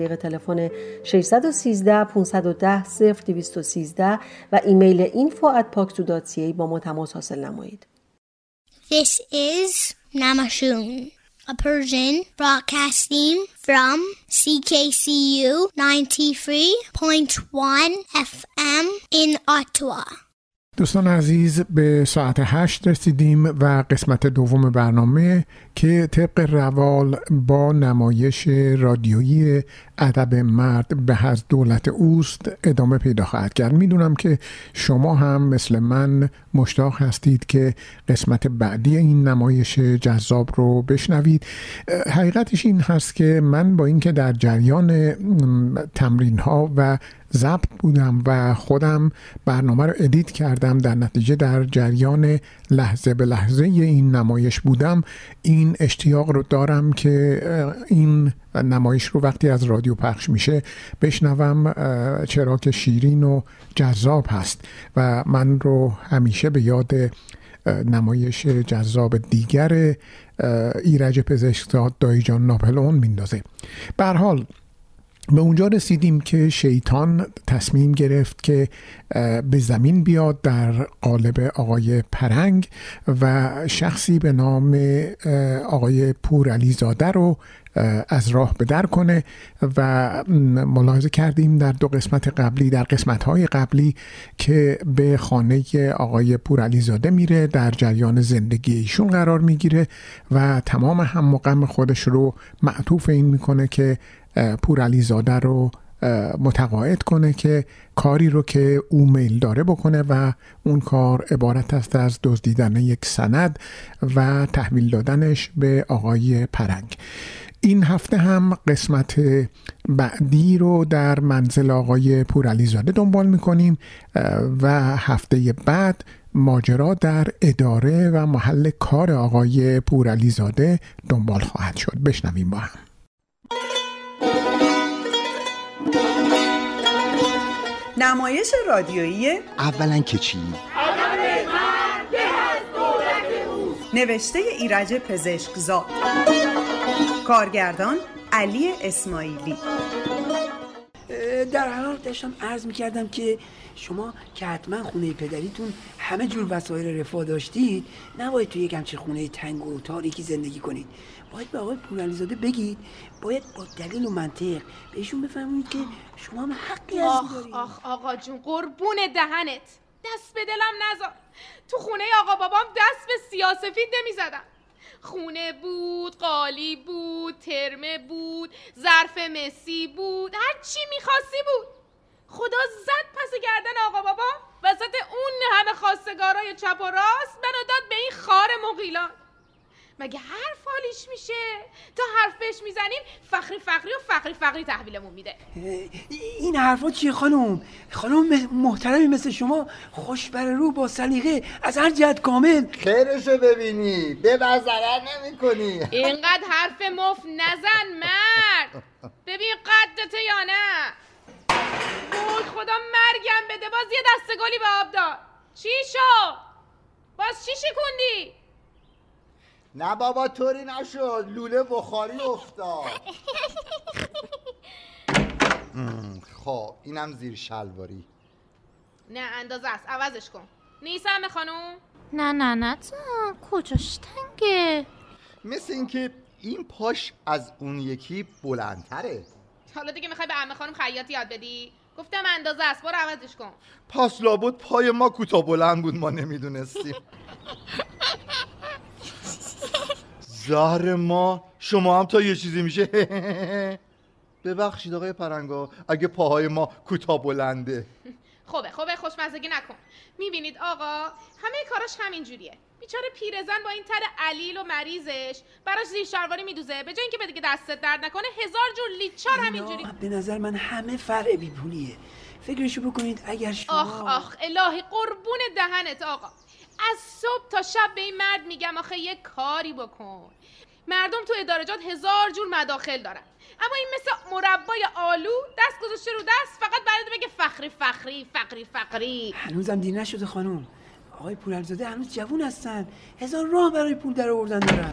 Speaker 13: طریق تلفن 613 510 0213 و ایمیل info at با ما تماس حاصل نمایید.
Speaker 2: This is Namashun, a Persian broadcasting from CKCU 93.1 FM in Ottawa.
Speaker 3: دوستان عزیز به ساعت هشت رسیدیم و قسمت دوم برنامه که طبق روال با نمایش رادیویی ادب مرد به از دولت اوست ادامه پیدا خواهد کرد. می‌دونم که شما هم مثل من مشتاق هستید که قسمت بعدی این نمایش جذاب رو بشنوید. حقیقتش این هست که من با اینکه در جریان تمرین ها و ضبط بودم و خودم برنامه رو ادیت کردم. در نتیجه در جریان لحظه به لحظه این نمایش بودم. این اشتیاق رو دارم که این نمایش رو وقتی از رادیو پخش میشه بشنوم چرا که شیرین و جذاب هست و من رو همیشه به یاد نمایش جذاب دیگر ایرج پزشکزاد دایجان ناپلئون میندازه. به حال به اونجا رسیدیم که شیطان تصمیم گرفت که به زمین بیاد در قالب آقای پرنگ و شخصی به نام آقای پور علی زاده رو از راه به در کنه و ملاحظه کردیم در دو قسمت قبلی در قسمت های قبلی که به خانه آقای پور علی زاده میره در جریان زندگی ایشون قرار می‌گیره و تمام هم مقام خودش رو معطوف این می‌کنه که پور علی زاده رو متقاعد کنه که کاری رو که او میل داره بکنه و اون کار عبارت است از دزدیدن یک سند و تحویل دادنش به آقای پرنگ. این هفته هم قسمت بعدی رو در منزل آقای پورعلیزاده دنبال می‌کنیم و هفته بعد ماجرا در اداره و محل کار آقای پورعلیزاده دنبال خواهد شد. بشنویم با هم.
Speaker 14: نمایش رادیویی
Speaker 15: اولا که چی؟
Speaker 14: نوشته ایرج پزشکزاد. کارگردان علی اسماعیلی.
Speaker 15: در حال داشتم عرض می‌کردم که شما که حتما خونه پدریتون همه جور وسایل رفاه داشتید نباید توی یک همچین خونه تنگ و تاریکی زندگی کنید. باید به آقای پورعلیزاده بگید باید با دلیل و منطق بهشون بفهمید که شما هم حقی از
Speaker 16: آخ آخ آقا جون قربون دهنت. دست به دلم نذار تو خونه آقا بابام دست به سیاسفید نمی‌زدم. خونه بود قالی بود ترمه بود ظرف مسی بود هر چی می‌خواستی بود. خدا زد پس گردن آقا بابا. وسط اون همه خواستگارای چپ و راست منو داد به این خار مقیلان مگه حرف حالیش میشه؟ تا حرف بهش می‌زنیم فخری فخری و فخری فخری تحویلمون میده.
Speaker 15: این حرفا چیه خانم؟ خانم محترمی مثل شما خوش بر رو با سلیقه از هر جهت کامل.
Speaker 17: خیرشو ببینی. به ضرر نمی کنی
Speaker 16: اینقدر حرف مف نزن مرد. ببین قدته یا نه. بود خدا مرگم بده. باز یه دستگالی به آب داد چی شو باز چی شکوندی؟
Speaker 17: نه بابا طوری نشد. لوله بخاری افتاد. خب اینم زیر شلواری.
Speaker 16: نه اندازه است. عوضش کن. نیسم خانوم؟
Speaker 18: نه نه نه تا کجاش تنگه؟
Speaker 17: مثل اینکه این پاش از اون یکی بلندتره.
Speaker 16: حالا دیگه می‌خوای به عمه خانم خیاطی یاد بدی؟ گفتم اندازه است. برو عوضش کن.
Speaker 17: پس لابد پای ما کوتاه بلند بود ما نمی‌دونستیم. <laughs> زهر ما. شما هم تا یه چیزی میشه. <laughs> ببخشید آقای پرنگا اگه پاهای ما کوتاه بلنده.
Speaker 16: خوبه خوبه خوشمزگی نکن. می‌بینید آقا همه کاراش همین جوریه بیچاره پیرزن با این تر علیل و مریضش براش زیر شلواری میدوزه. به جای اینکه به دیگه دستت درد نکنه هزار جور لیچار همینجوری.
Speaker 15: به نظر من همه فرع بیپولیه فکرشو بکنید اگر شما
Speaker 16: آخ آخ الهی قربون دهنت آقا. از صبح تا شب به این مرد میگم آخه یه کاری بکن. مردم تو ادارجات هزار جور مداخل دارن. اما این مثل مربای آلو دست گذاشته رو دست فقط برای بگه فخری فخری فقری فقری
Speaker 15: هنوزم دیر نشده خانم. آقای پورالزاده هنوز جوون هستن. هزار راه برای پول در آوردن دارن.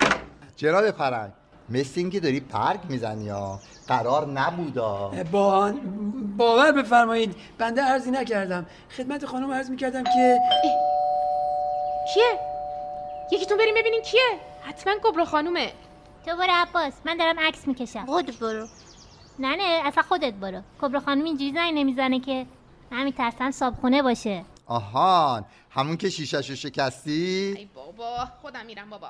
Speaker 17: جناب پرنگ مثل اینکه داری برگ می‌زنی یا قرار نبودا.
Speaker 15: با باور بفرمایید. بنده عرضی نکردم. خدمت خانم عرض می‌کردم که
Speaker 16: کیه؟ یکیتون بریم ببینین کیه؟ حتما کبرا خانومه.
Speaker 18: تو برو عباس من دارم عکس می‌کشم. خود برو. نه نه اصلا خودت برو. کبرا خانم اینجوری زنگ نمی‌زنه که من میترسم صابخونه باشه.
Speaker 17: آهان همون که شیشهشو شکستی؟
Speaker 16: ای بابا خودم میرم بابا.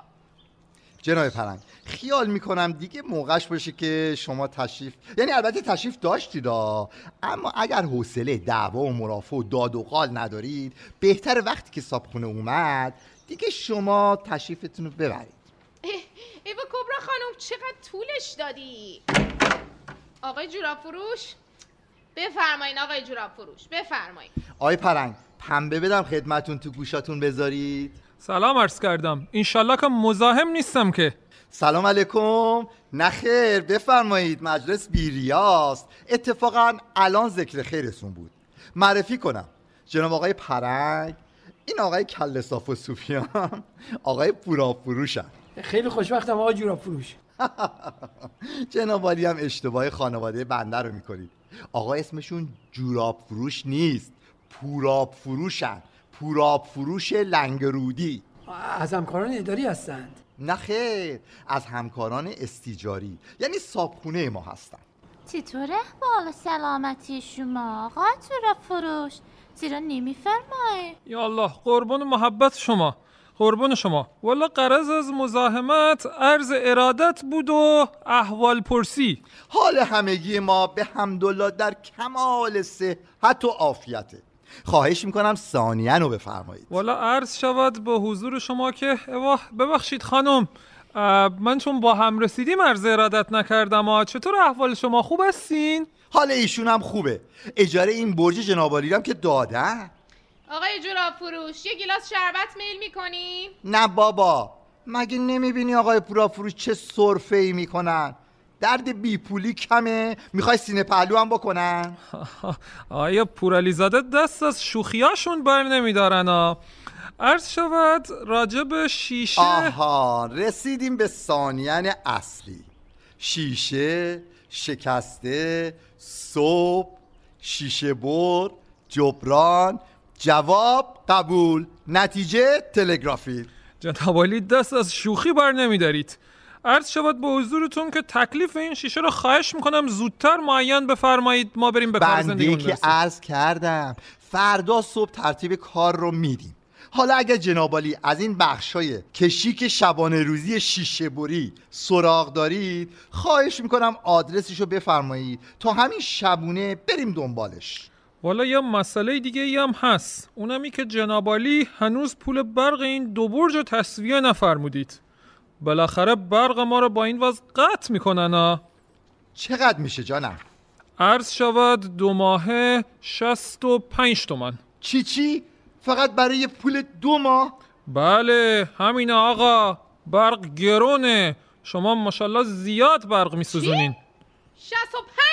Speaker 17: جناب پرنگ خیال می‌کنم دیگه موقعش باشه که شما تشریف یعنی البته تشریف داشتید. اما اگر حوصله دعوا و مرافع و داد و قال ندارید بهتر وقتی که صابخونه اومد دیگه شما تشریفتون رو ببرید.
Speaker 16: ای ای با کبرا خانم چقدر طولش دادی؟ آقای جوراب فروش بفرمایین آقای جوراب فروش بفرمایین.
Speaker 17: آقای پرنگ پنبه بدم خدمتون تو گوشاتون بذارید.
Speaker 19: سلام عرض کردم. انشالله که مزاحم نیستم که.
Speaker 17: سلام علیکم. نخیر بفرمایید. مجلس بیریاست. اتفاقا الان ذکر خیرتون بود. معرفی کنم. جناب آقای پرنگ این آقای کل صاف و صوفیان آقای پورا فروشن
Speaker 15: خیلی خوشبختم آقا جوراب فروش. <laughs>
Speaker 17: جناب هم اشتباه خانواده بنده رو می‌کنید آقا اسمشون جوراب فروش نیست. پوراب فروشن. پوراب فروش لنگرودی.
Speaker 15: از همکاران اداری هستند.
Speaker 17: نه خیر از همکاران استیجاری. یعنی صابخونه ما هستن.
Speaker 18: چطور احوال سلامتی شما. آقا را فروش. زیرا نمیفرمای؟
Speaker 19: یا الله قربون محبت شما. قربون شما. والا قرض از مزاحمت عرض ارادت بود و احوال پرسی.
Speaker 17: حال همگی ما به حمدالله در کمال صحت و عافیته. خواهش می‌کنم ثانیه رو بفرمایید.
Speaker 19: والا عرض شود به حضور شما که اواه ببخشید خانم من چون با هم رسیدیم عرض ارادت نکردم ها چطور احوال شما خوب هستین؟
Speaker 17: حال ایشون هم خوبه. اجاره این برج جنابالی هم که دادن
Speaker 16: آقای جوراب فروش یه گیلاس شربت میل می‌کنی؟
Speaker 17: نه بابا مگه نمی‌بینی آقای پورا فروش چه صرفه ای می‌کنن؟ درد بیپولی کمه می‌خوای سینه پهلو هم بکنن؟ <laughs>
Speaker 19: آیا پورالیزاده دست از شوخیاشون بر نمیدارن ها عرض شود راجب شیشه
Speaker 17: آها رسیدیم به ثانیان اصلی. شیشه شکسته صبح شیشه بر جبران جواب قبول نتیجه تلگرافی.
Speaker 19: جناب دست از شوخی بر نمیدارید. عرض شود به حضورتون که تکلیف این شیشه رو خواهش می‌کنم زودتر معین بفرمایید. ما بریم به کار زندگی
Speaker 17: که عرض کردم فردا صبح ترتیب کار رو میدیم. حالا اگر جنابالی از این بخشای کشیک شبانه روزی شیشه بری سراغ دارید خواهش می‌کنم آدرسشو بفرمایید تا همین شبونه بریم دنبالش.
Speaker 19: والا یه مسئله دیگه ای هم هست اونمی که جنابالی هنوز پول برق این دو برج رو تصویه نفرمودید بالاخره برق ما رو با این وضع قطع می‌کنن ها
Speaker 17: چقدر میشه جانم؟
Speaker 19: عرض شود دو ماهه شست و پنج تومن
Speaker 17: چی چی؟ فقط برای پول دو ماه؟
Speaker 19: بله همین آقا برق گرونه شما ماشالله زیاد برق میسوزونین
Speaker 16: شست و پنج؟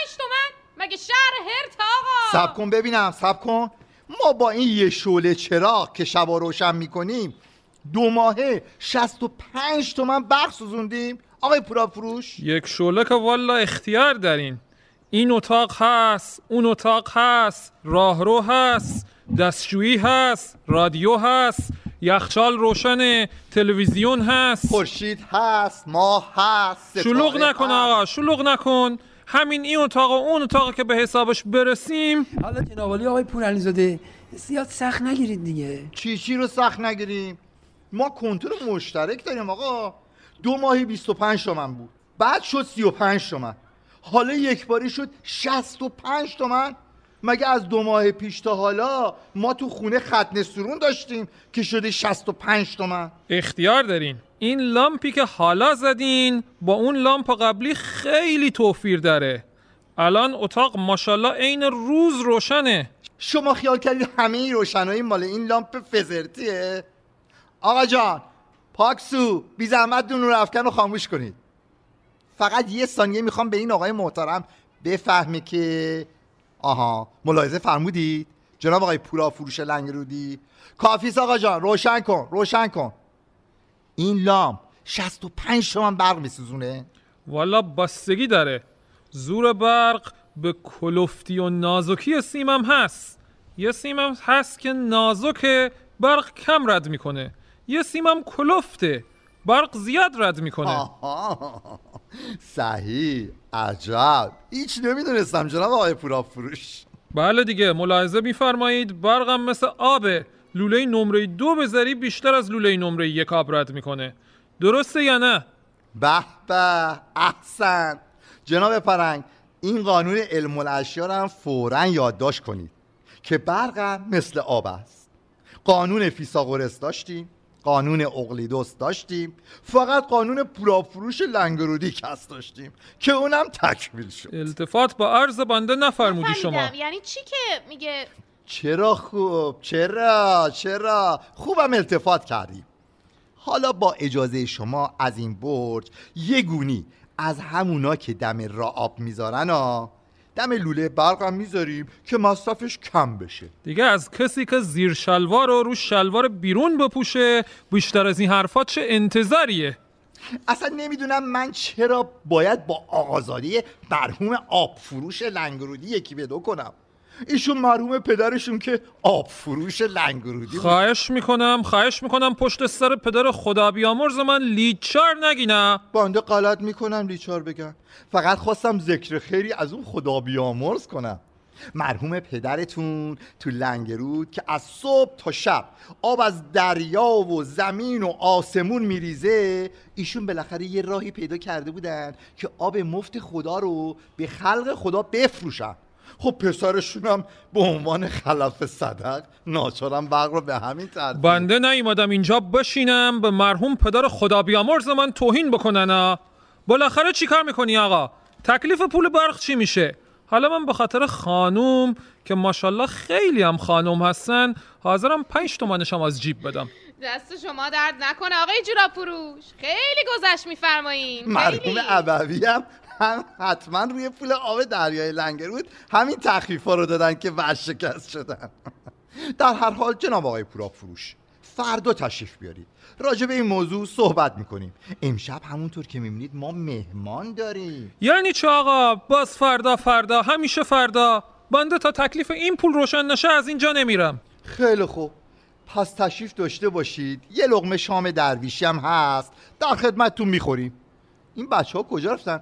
Speaker 16: مگه شهر هرت آقا؟
Speaker 17: سب کن ببینم سب کن. ما با این یه شعله چراغ که شبا روشن می‌کنیم دو ماهه 65 تومن برق سوزوندیم. آقای پورا فروش
Speaker 19: یک شعله که والا اختیار دارین. این اتاق هست اون اتاق هست راهرو هست دستشویی هست رادیو هست یخچال روشنه تلویزیون هست.
Speaker 17: خورشید هست ماه هست
Speaker 19: شلوغ نکن
Speaker 17: هست.
Speaker 19: آقا شلوغ نکن. همین این اتاق و اون اتاق که به حسابش برسیم.
Speaker 15: حالا جناب آقای پورعلیزاده زیاد سخت نگیرید دیگه.
Speaker 17: چی چی رو سخت نگیریم؟ ما کنترل مشترک داریم آقا. دو ماهی 25 تومن بود. بعد شد 35 تومن. حالا یک باری شد 65 تومن. مگه از دو ماه پیش تا حالا ما تو خونه ختنه سرون داشتیم که شده 65 تومن؟
Speaker 19: اختیار دارین. این لامپی که حالا زدین با اون لامپ قبلی خیلی توفیر داره. الان اتاق ماشاءالله عین روز روشنه.
Speaker 17: شما خیال کردید همه این روشنایی مال این لامپ فزرتیه؟ آقا جان پاکسو بی زحمت دون نور افکن رو خاموش کنید. فقط یه ثانیه می‌خوام به این آقای محترم بفهمه که آها ملاحظه فرمودید؟ جناب آقای پورا فروش لنگرودی. کافیه آقا جان روشن کن روشن کن. این لامپ 65 تومن برق میسوزونه؟
Speaker 19: والا بستگی داره. زور برق به کلفتی و نازکی سیمم هست. یه سیمم هست که نازکه برق کم رد می‌کنه. یه سیمم کلفته برق زیاد رد می‌کنه.
Speaker 17: آها. صحیح. عجب. هیچ نمی‌دونستم جناب آقای پورا فروش.
Speaker 19: بله دیگه ملاحظه میفرمایید. برقم مثل آبه. لوله نمره دو بذاری بیشتر از لوله نمره یک آب رد می‌کنه. درسته یا نه؟
Speaker 17: به به احسن. جناب پرنگ این قانون علم الاشیا رو هم فورا یادداشت کنید که برق هم مثل آب است. قانون فیساغورس داشتیم قانون اقلیدوس داشتیم فقط قانون پرافروش لنگرودی کس داشتیم که اونم تکمیل شد.
Speaker 19: التفات با عرض بنده نفرمودی شما.
Speaker 16: فهمیدم. یعنی چی که میگه
Speaker 17: چرا خوب؟ چرا؟ چرا؟ خوبم التفات کردیم حالا با اجازه شما از این برج یه گونی از همونا که دم را آب می‌ذارن ها دم لوله برق هم می‌ذاریم که مصرفش کم بشه.
Speaker 19: دیگه از کسی که زیر شلوار رو رو شلوار بیرون بپوشه بیشتر از این حرفات چه انتظاریه؟
Speaker 17: اصلا نمی‌دونم من چرا باید با آقازادی مرحوم آب فروش لنگرودی یکی به دو کنم. ایشون مرحوم پدرشون که آب فروش لنگرودی.
Speaker 19: خواهش می‌کنم خواهش می‌کنم پشت سر پدر خدا بیامرز من لیچار نگی نه
Speaker 17: بنده غلط می‌کنم لیچار بگم. فقط خواستم ذکر خیری از اون خدا بیامرز کنم. مرحوم پدرتون تو لنگرود که از صبح تا شب آب از دریا و زمین و آسمون میریزه ایشون بالاخره یه راهی پیدا کرده بودن که آب مفت خدا رو به خلق خدا بفروشن. خب پسرشون هم به عنوان خلف صدق ناچارم برق رو به همین ترتیب.
Speaker 19: بنده نیومدم اینجا بشینم به مرحوم پدر خدا بیامرز من توهین بکنن ها بالاخره چی کار می‌کنی آقا؟ تکلیف پول برق چی میشه؟ حالا من به خاطر خانوم که ماشاءالله خیلی هم خانوم هستن حاضرم پنج تومنشم از جیب بدم.
Speaker 16: دست شما درد نکنه آقای جورا فروش خیلی گذشت میفرمایین
Speaker 17: مرحوم ابوی هم هم حتما روی پول آب دریای لنگرود همین تخفیفا رو دادن که ورشکست شدن. در هر حال جناب آقای پورا فروش فردا تشریف بیارید. راجع به این موضوع صحبت می‌کنیم. امشب همونطور که می‌بینید ما مهمان داریم.
Speaker 19: یعنی چه آقا؟ باز فردا فردا همیشه فردا. بنده تا تکلیف این پول روشن نشه از اینجا نمیرم.
Speaker 17: خیلی خوب. پس تشریف داشته باشید. یه لغمه شام درویشی هم هست. در خدمتتون می‌خوریم. این بچه ها کجا رفتن؟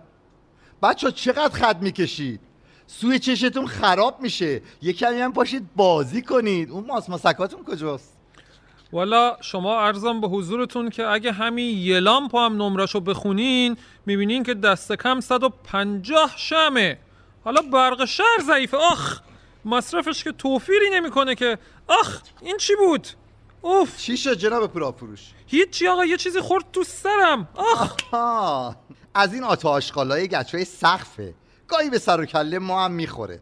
Speaker 17: بچه ها چقدر خط می‌کشید؟ سوی چشتون خراب میشه. یه کمی هم پاشید بازی کنید. اون ماس ماسکاتون کجاست؟
Speaker 19: والا شما ارزم به حضورتون که اگه همین یه لامپ هم نمرشو بخونین می‌بینین که دست کم 150 شمه. حالا برق شهر ضعیفه. آخ مصرفش که توفیری نمی‌کنه که. آخ این چی بود؟ اوف.
Speaker 17: چی شد جناب پرافروش
Speaker 19: هیچی آقا یه چیزی خورد تو سرم. آخ.
Speaker 17: آها. از این آتا آشغالای گچای سقفه. گاهی به سر و کله ما هم می‌خوره.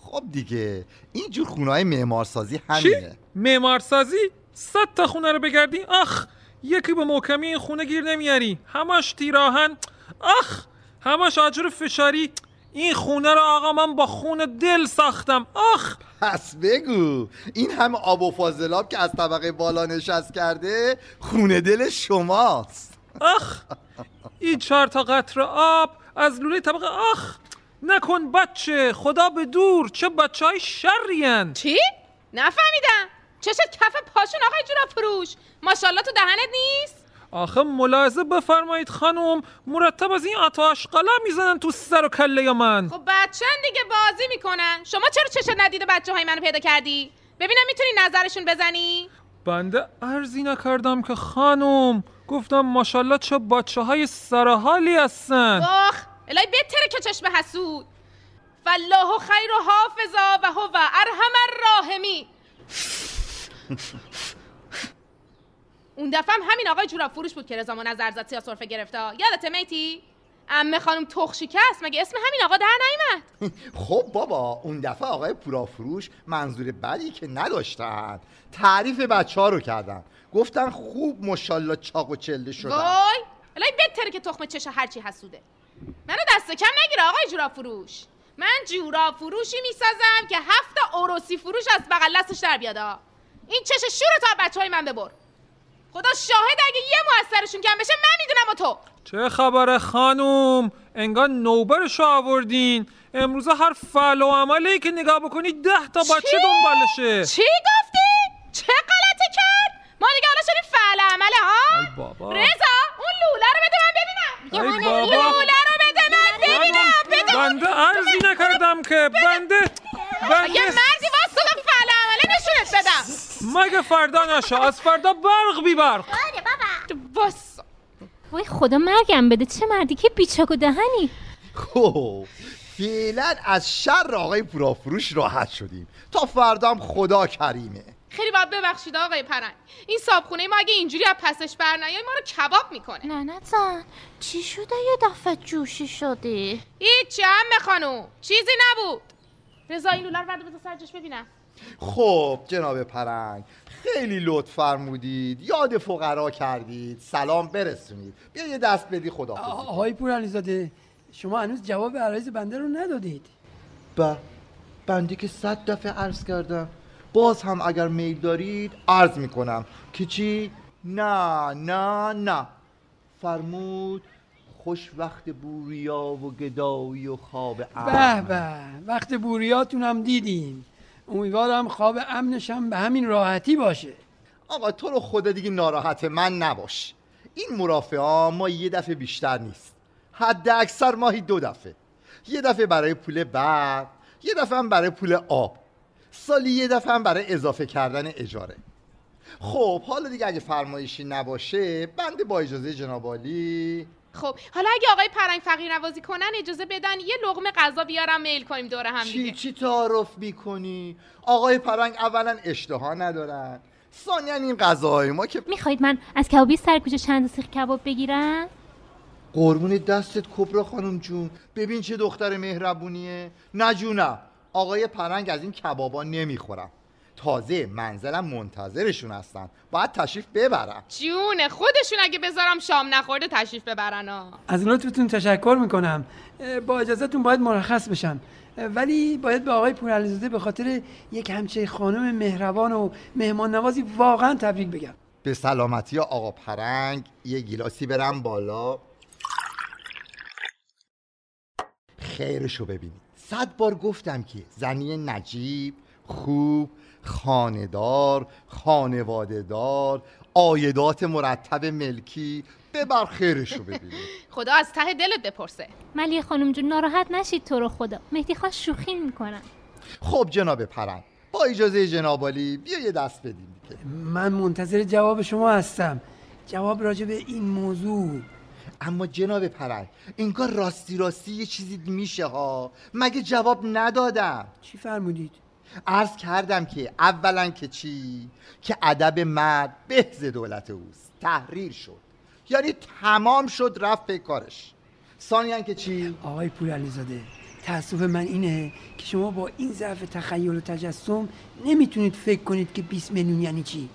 Speaker 17: خب دیگه اینجور خونه های معمارسازی
Speaker 19: چی؟
Speaker 17: همینه.
Speaker 19: معمارسازی؟ صد تا خونه رو بگردی؟ آخ یکی به محکمی این خونه گیر نمیاری. همش تیراهن. آخ همش آجر فشاری. این خونه رو آقا من با خون دل ساختم. آخ.
Speaker 17: پس بگو این همه آب و فاضلاب که از طبقه بالا نشست کرده خونه دل شماست.
Speaker 19: آخ این چهار تا قطر آب از لوله طبقه آخ. نکن بچه خدا به دور چه بچه های شرین
Speaker 16: چی؟ نفهمیدم. چشت کف پاشون آقای جورا فروش ماشاءالله تو دهنت نیست؟
Speaker 19: آخه ملاحظه بفرمایید خانم مرتب از این آتاش قلم می‌زنن تو سر و کله من؟
Speaker 16: خب بچن دیگه بازی می‌کنن. شما چرا چشت ندیده بچه های منو پیدا کردی؟ ببینم می‌تونی نظرشون بزنی؟
Speaker 19: بنده ارزی نکردم که خانم گفتم ماشاءالله چه بچه های سرحالی هستن.
Speaker 16: آخ الهی بهتره که چشم حسود. فالله خیر و حافظا و هو ارحم الراحمی اون دفعه هم همین آقای جوراب فروش بود که رضا نظر زد سیاه سرفه گرفته یادت میتی؟ امه خانم تخشیکه است مگه اسم همین آقا در نیومد؟
Speaker 17: خب بابا اون دفعه آقای پورافروش منظور بدی که نداشتن. تعریف بچه ها رو کردن. گفتن خوب مشالله چاق و چله شدن.
Speaker 16: وای الهی بهتره که تخم چش هرچی حسوده. منو دست کم نگیره آقای جوراب فروش من جوراب فروشی می‌سازم که هفت اوروسی فروش از بغل دستش در بیادا این چش شور تا بچه های من ببر. خدا شاهد اگه یه موثرشون کم بشه من می‌دونم و تو.
Speaker 19: چه خبره خانم انگار نوبرشو آوردین. امروزه هر فعل و عملی که نگاه بکنی ده تا بچه دنبالشه.
Speaker 16: چی گفتی؟ چه؟ ما دیگه حالا شدیم فعل عمله ها؟
Speaker 19: ای بابا.
Speaker 16: رضا اون لوله رو بده من ببینم.
Speaker 19: ای
Speaker 16: اون
Speaker 19: بابا.
Speaker 16: لوله رو بده من ببینم. بده.
Speaker 19: بنده ارزی نکردم که بنده.
Speaker 16: یه
Speaker 19: بنده
Speaker 16: مردی واسه فعل عمله نشونت بدم.
Speaker 19: مگه فردا نشه. از فردا برق بی برق
Speaker 16: باس
Speaker 18: وای خدا مرگم بده. چه مردی که بیچک و دهنی.
Speaker 17: خب فعلا از شر آقای پورافروش راحت شدیم. تا فردا هم خدا کریمه.
Speaker 16: خیلی باید ببخشید آقای پرنگ. این صابخونه ما اگه اینجوری از پسش بر نیای ما رو کباب می‌کنه.
Speaker 18: نه نه چی شده یه دفعه جوشی شدی؟
Speaker 16: هیچی هم خانوم. چیزی نبود. رضا این لوله رو برده بذار سرجش ببینم.
Speaker 17: خب جناب پرنگ خیلی لطف فرمودید. یاد فقرا کردید. سلام برسونید. بیا یه دست بدی خدا
Speaker 15: آقای پورعلیزاده شما هنوز جواب عرایز بنده رو ندادید.
Speaker 17: با بنده که صد دفعه عرض کردم. باز هم اگر میل دارید عرض می‌کنم که چی؟ نه نه نه. فرمود خوش وقت بوریا و گدایی و خواب
Speaker 15: به
Speaker 17: امن.
Speaker 15: به وقت بوریاتون هم دیدیم. امیدوارم خواب امنش هم به همین راحتی باشه.
Speaker 17: آقا تو رو خدا دیگه ناراحت من نباش. این مرافعه ها ما یه دفعه بیشتر نیست. حد اکثر ماهی دو دفعه. یه دفعه برای پول برق یه دفعه هم برای پول آب. سالی یه دفعه هم برای اضافه کردن اجاره. خب حالا دیگه اگه فرمایشی نباشه بنده با اجازه جناب عالی.
Speaker 16: خب حالا اگه آقای پرنگ فقیر نوازی کنن اجازه بدن یه لقمه غذا بیارم میل کنیم دور هم
Speaker 17: چی
Speaker 16: دیگه.
Speaker 17: چی تعارف می‌کنی؟ آقای پرنگ اولا اشتها ندارن. ثانیا این غذاهای ما که
Speaker 18: می‌خواید من از کبابی سر کوچه چند سیخ کباب بگیرم؟
Speaker 17: قربون دستت کبرا خانم جون. ببین چه دختر مهربونیه. نه جونم. آقای پرنگ از این کبابا نمی‌خورم. تازه منزلم منتظرشون هستن. باید تشریف ببرم
Speaker 16: جونه خودشون اگه بذارم شام نخورده تشریف ببرن ها.
Speaker 15: از لطفتون تشکر می‌کنم. با اجازهتون باید مرخص بشم. ولی باید به آقای پورعلیزاده به خاطر یک همچه خانم مهربان و مهمان نوازی واقعا تبریک بگم.
Speaker 17: به سلامتی آقا پرنگ یه گیلاسی برم بالا. خیرشو ببینید صد بار گفتم که زنی نجیب خوب خاندار خانوادهدار آیدات مرتب ملکی ببر خیرشو ببینید <laughs>
Speaker 16: خدا از ته دلت بپرسه.
Speaker 18: ملیه خانم جون ناراحت نشید تو رو خدا. مهدی خواست شوخی می‌کنم
Speaker 17: خب جناب پرنگ با اجازه جناب عالی بیا یه دست بدیم دیگه.
Speaker 15: من منتظر جواب شما هستم. جواب راجع به این موضوع.
Speaker 17: اما جناب پرنگ انگار راستی راستی یه چیزی میشه ها. مگه جواب ندادم.
Speaker 15: چی فرمودید؟
Speaker 17: عرض کردم که اولا که چی؟ که ادب مرد بهز دولت اوست. تحریر شد. یعنی تمام شد رفت به کارش. ثانیا که چی؟
Speaker 15: آقای پور علیزاده تاسف من اینه که شما با این ضعف تخیل و تجسم نمی‌تونید فکر کنید که 20 میلیون یعنی چی.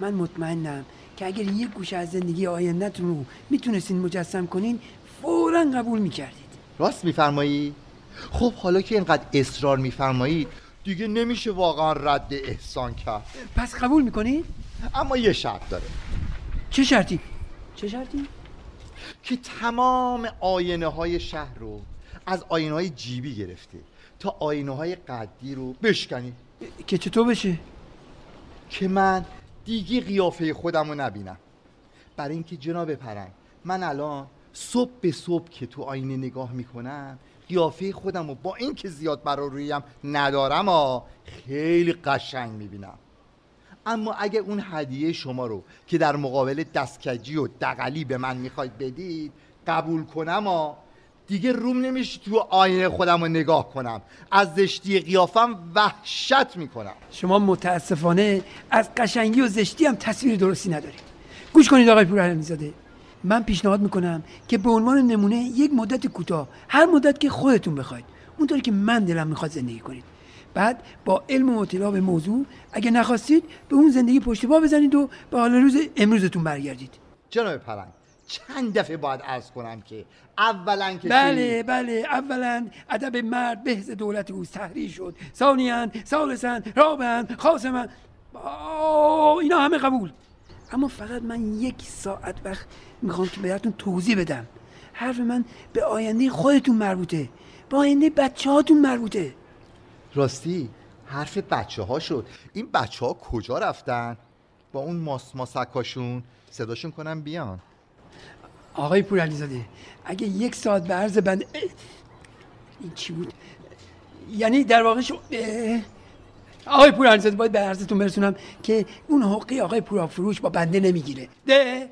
Speaker 15: من مطمئنم که اگر یک گوشه از زندگی آیندهتون رو می‌تونستین مجسم کنین فورا قبول می‌کردید.
Speaker 17: راست میفرمایی؟ خب حالا که اینقدر اصرار میفرمایید دیگه نمیشه واقعا رد احسان کرد.
Speaker 15: پس قبول می‌کنید
Speaker 17: اما یه شرط داره.
Speaker 15: چه شرطی؟ چه شرطی؟
Speaker 17: که تمام آینه های شهر رو از آینه های جیبی گرفته تا آینه های قدی رو بشکنی.
Speaker 15: که چطور بشه؟
Speaker 17: که من دیگه قیافه خودم رو نبینم. برای اینکه جناب پرنگ من الان صبح به صبح که تو آینه نگاه می‌کنم قیافه خودم رو با اینکه زیاد برا رویم ندارم ها خیلی قشنگ می‌بینم. اما اگه اون هدیه شما رو که در مقابل دستکجی و دقلی به من می‌خواید بدید قبول کنم ها دیگه روم نمیشه تو آینه خودم رو نگاه کنم. از زشتی قیافم وحشت می‌کنم.
Speaker 15: شما متاسفانه از قشنگی و زشتی هم تصویر درستی ندارید. گوش کنید آقای پورعلمیزاده من پیشنهاد می‌کنم که به عنوان نمونه یک مدت کوتاه هر مدت که خودتون بخواید اونطوری که من دلم می‌خواد زندگی کنید. بعد با علم و اطلاع به موضوع اگه نخواستید به اون زندگی پشت پا بزنید و به حال روز امروزتون برگردید.
Speaker 17: جناب پرنگ چند دفعه باید عرض کنم که اولا که
Speaker 15: بله بله اولا ادب مرد بهز دولت اوست تحریر شد. ثانیا ثالثا رابعا خاصما. اینا همه قبول. اما فقط من یک ساعت وقت می‌خوام که بهتون توضیح بدم. حرف من به آینده خودتون مربوطه. به آینده بچه هاتون مربوطه.
Speaker 17: راستی حرف بچه ها شد. این بچه ها کجا رفتن؟ با اون ماس ماسکاشون؟ صداشون کنم بیان.
Speaker 15: آقای پورعلیزاده اگه یک ساعت به عرض بند اه، این چی بود؟ یعنی در واقع شو... آقای پورعلیزاده باید به عرضتون برسونم که اون حقی آقای پورافروش با بنده نمی‌گیره. ده.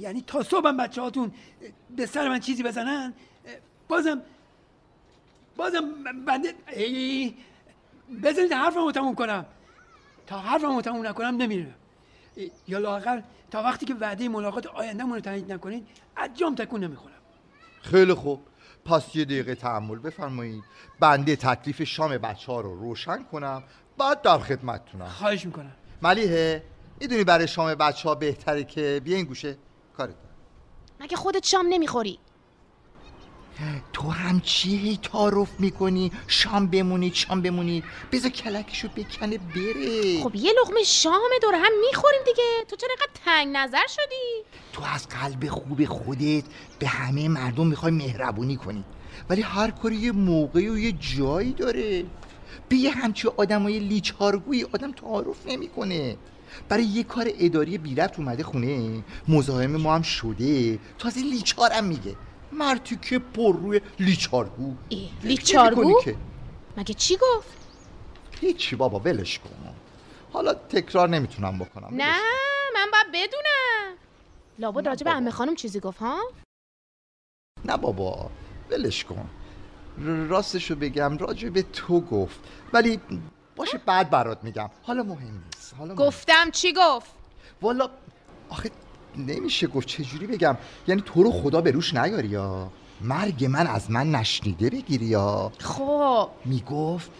Speaker 15: یعنی تا صبحم بچه هاتون به سر من چیزی بزنن بازم بازم بنده بذارید حرفمو تموم کنم. تا حرفمو تموم نکنم نمیره. یا لاقل تا وقتی که وعده ملاقات آیندهمون رو تایید نکنید از جام تکون نمی‌خورم.
Speaker 17: خیلی خوب. پس یه دقیقه تحمل بفرمایید. بنده تکلیف شام بچه ها رو روشن کنم بعد در خدمتتونم.
Speaker 15: خواهش می‌کنم.
Speaker 17: ملیحه می‌دونی برای شام بچه ها بهتره که بیا این گوشه. کارت.
Speaker 16: مگه خودت شام نمی‌خوری؟
Speaker 17: تو هم چی هی تعارف می‌کنی؟ شام بمونید شام بمونید بذار کلکشو بکنه بره.
Speaker 16: خب یه لقمه شام دور هم می‌خوریم دیگه. تو چرا اینقدر تنگ نظر شدی؟
Speaker 17: تو از قلب خوب خودت به همه مردم می‌خوای مهربونی کنی. ولی هر کاری یه موقعی و یه جایی داره. به یه همچی آدمای لیچارگویی آدم تعارف نمی‌کنه. برای یه کار اداری بی ربط اومده خونه مزاحم ما هم شده. تازه لیچارم میگه. مرتی که پر روی لیچارگو. فکر
Speaker 16: لیچارگو؟ مگه چی گفت؟
Speaker 17: هیچی بابا ولش کن. حالا تکرار نمی‌تونم بکنم
Speaker 16: نه من باید بدونم. لابد راجع به عمه خانم چیزی گفت ها؟
Speaker 17: نه بابا ولش کن. راستشو بگم راجع به تو گفت. ولی باشه بعد برات میگم. حالا مهم نیست حالا مهم-
Speaker 16: گفتم چی گفت؟
Speaker 17: والا آخه نمیشه گفت چجوری بگم؟ یعنی تو رو خدا به روش نیاری یا؟ مرگ من از من نشنیده بگیری یا؟
Speaker 16: خب.
Speaker 17: می‌گفت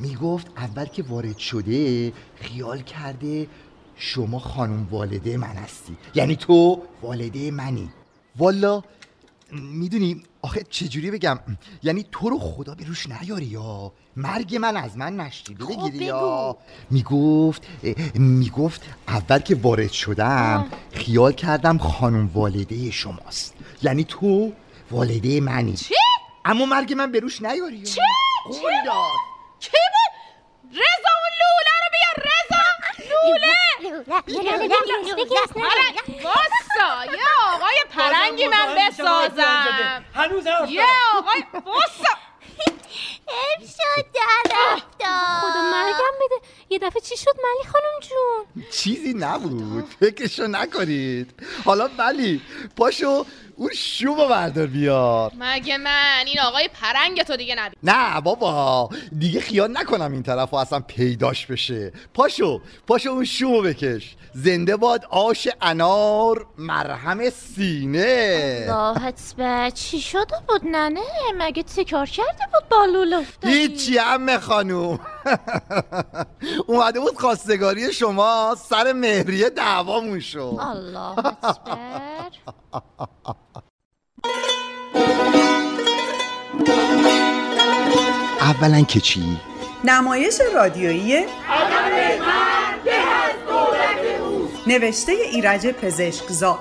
Speaker 17: می‌گفت اول که وارد شده خیال کرده شما خانم والده من هستی. یعنی تو والده منی. والا می‌دونی آخه چجوری بگم؟ یعنی تو رو خدا به روش نیاری یا؟ مرگ من از من نشنیده بگیری یا؟ می‌گفت می‌گفت اول که وارد شدم خیال کردم خانم والده شماست. یعنی تو والده منی.
Speaker 16: چی؟
Speaker 17: اما مرگ من به روش نیاری یا؟
Speaker 16: چی؟
Speaker 17: قول
Speaker 16: چی؟ کی بود؟ رضا اون لوله رو بیار رضا لوله! واسا یه آقای پرنگی من بسازم
Speaker 15: هنوز
Speaker 16: یه آقای واسا
Speaker 18: حیف شد خدا مرگم بده یه دفعه چی شد ملی خانم جون
Speaker 17: چیزی نبود فکرشو نکنید حالا ولی پاشو اون شومو بردار بیار.
Speaker 16: مگه من؟ این آقای پرنگ تو دیگه نبید
Speaker 17: نه بابا دیگه خیال نکنم این طرف اصلا پیداش بشه. پاشو پاشو اون شومو بکش. زنده باد آش انار مرهم سینه.
Speaker 18: راحت به چی شده بود ننه؟ مگه تکار کرده بود بالول افتادی؟
Speaker 17: هیچی همه خانوم. <laughs> اومده بود خواستگاری شما سر مهریه دعوامون شد.
Speaker 18: الله اکبر. <laughs>
Speaker 17: اولا که چی؟
Speaker 14: نمایش رادیویی نوشته ایرج پزشکزاد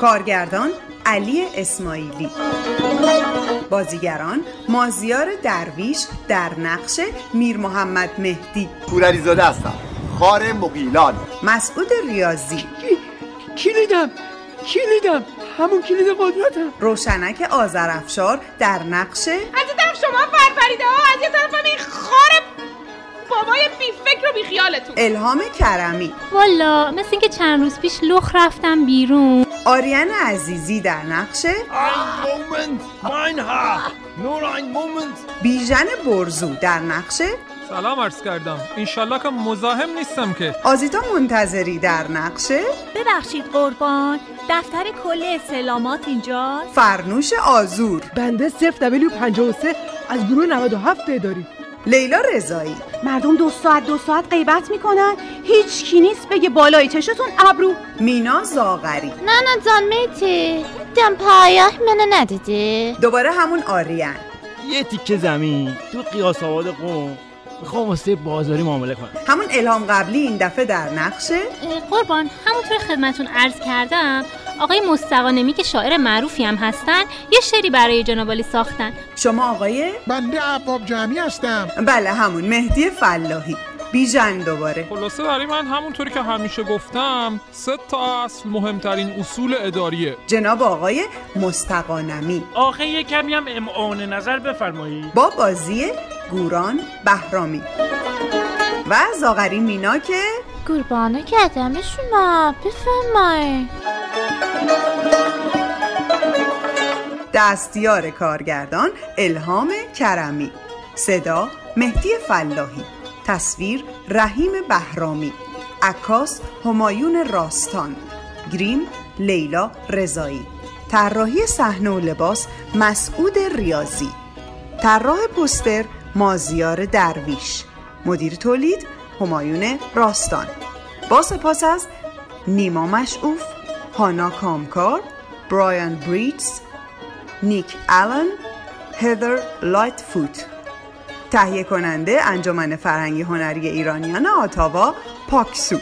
Speaker 14: کارگردان علی اسماعیلی. بازیگران مازیار درویش در نقش میر محمد مهدی.
Speaker 20: پورعلیزاده هستم. خار مقیلان
Speaker 14: مسعود ریاضی.
Speaker 15: کلیدم کلیدم همون کلید قدرتم.
Speaker 14: روشنک آذرافشار در نقش
Speaker 16: از طرف شما فرفریده ها از یه طرف این خار بابای بی فکر و بی خیالتون
Speaker 14: الهام کرمی.
Speaker 18: والا مثل اینکه چند روز پیش لخ رفتم بیرون.
Speaker 14: آریان عزیزی در نقش بیژن برزو در نقش
Speaker 19: سلام عرض کردم. انشالله که مزاحم نیستم که.
Speaker 14: آزیتا منتظری در نقش
Speaker 21: ببخشید قربان. دفتر کل اصلاحات اینجا؟
Speaker 14: فرنوش آزور.
Speaker 22: بنده 0 دبلیو 53 از گروه 97 اداری.
Speaker 14: لیلا رضایی.
Speaker 21: مردم دو ساعت دو ساعت غیبت می‌کنن. هیچ کی نیست بگه بالای چشتون ابرو.
Speaker 14: مینا زاغری.
Speaker 18: نه نه جان میتی. دم پایه منو ندیدی؟
Speaker 14: دوباره همون آریان.
Speaker 23: یه تیکه زمین. تو قیاس آباد قوم. می‌خوام واسه بازاری معامله کنم.
Speaker 14: همون الهام قبلی این دفعه در نقشه؟
Speaker 18: قربان همونطور خدمتون عرض کردم آقای مستقانمی که شاعر معروفی هم هستن یه شعری برای جنابالی ساختن.
Speaker 14: شما آقای؟
Speaker 3: بنده عباب جمعی هستم.
Speaker 14: بله همون مهدی فلاحی. بیژن دوباره.
Speaker 19: خلاصه برای من همونطوری که همیشه گفتم سه تا اصل مهمترین اصول اداریه.
Speaker 14: جناب آقای مستقانمی.
Speaker 23: آخه کمی هم امعان نظر بفرمایید
Speaker 14: با بازی گوران بهرامی. و زاغری مینا که
Speaker 18: قربانه کردم شما بفرمایید
Speaker 14: دستیار کارگردان الهام کرمی. صدا مهدی فلاحی. تصویر رحیم بهرامی عکاس همایون راستان گریم لیلا رضایی طراحی صحنه و لباس مسعود ریاضی طراح پوستر مازیار درویش مدیر تولید همایون راستان. با سپاس از نیما مشعوف هانا کامکار برایان بریتز نیک آلن هدر لایت فوت تهیه کننده انجمن فرهنگی هنری ایرانیان آتاوا پاکسو.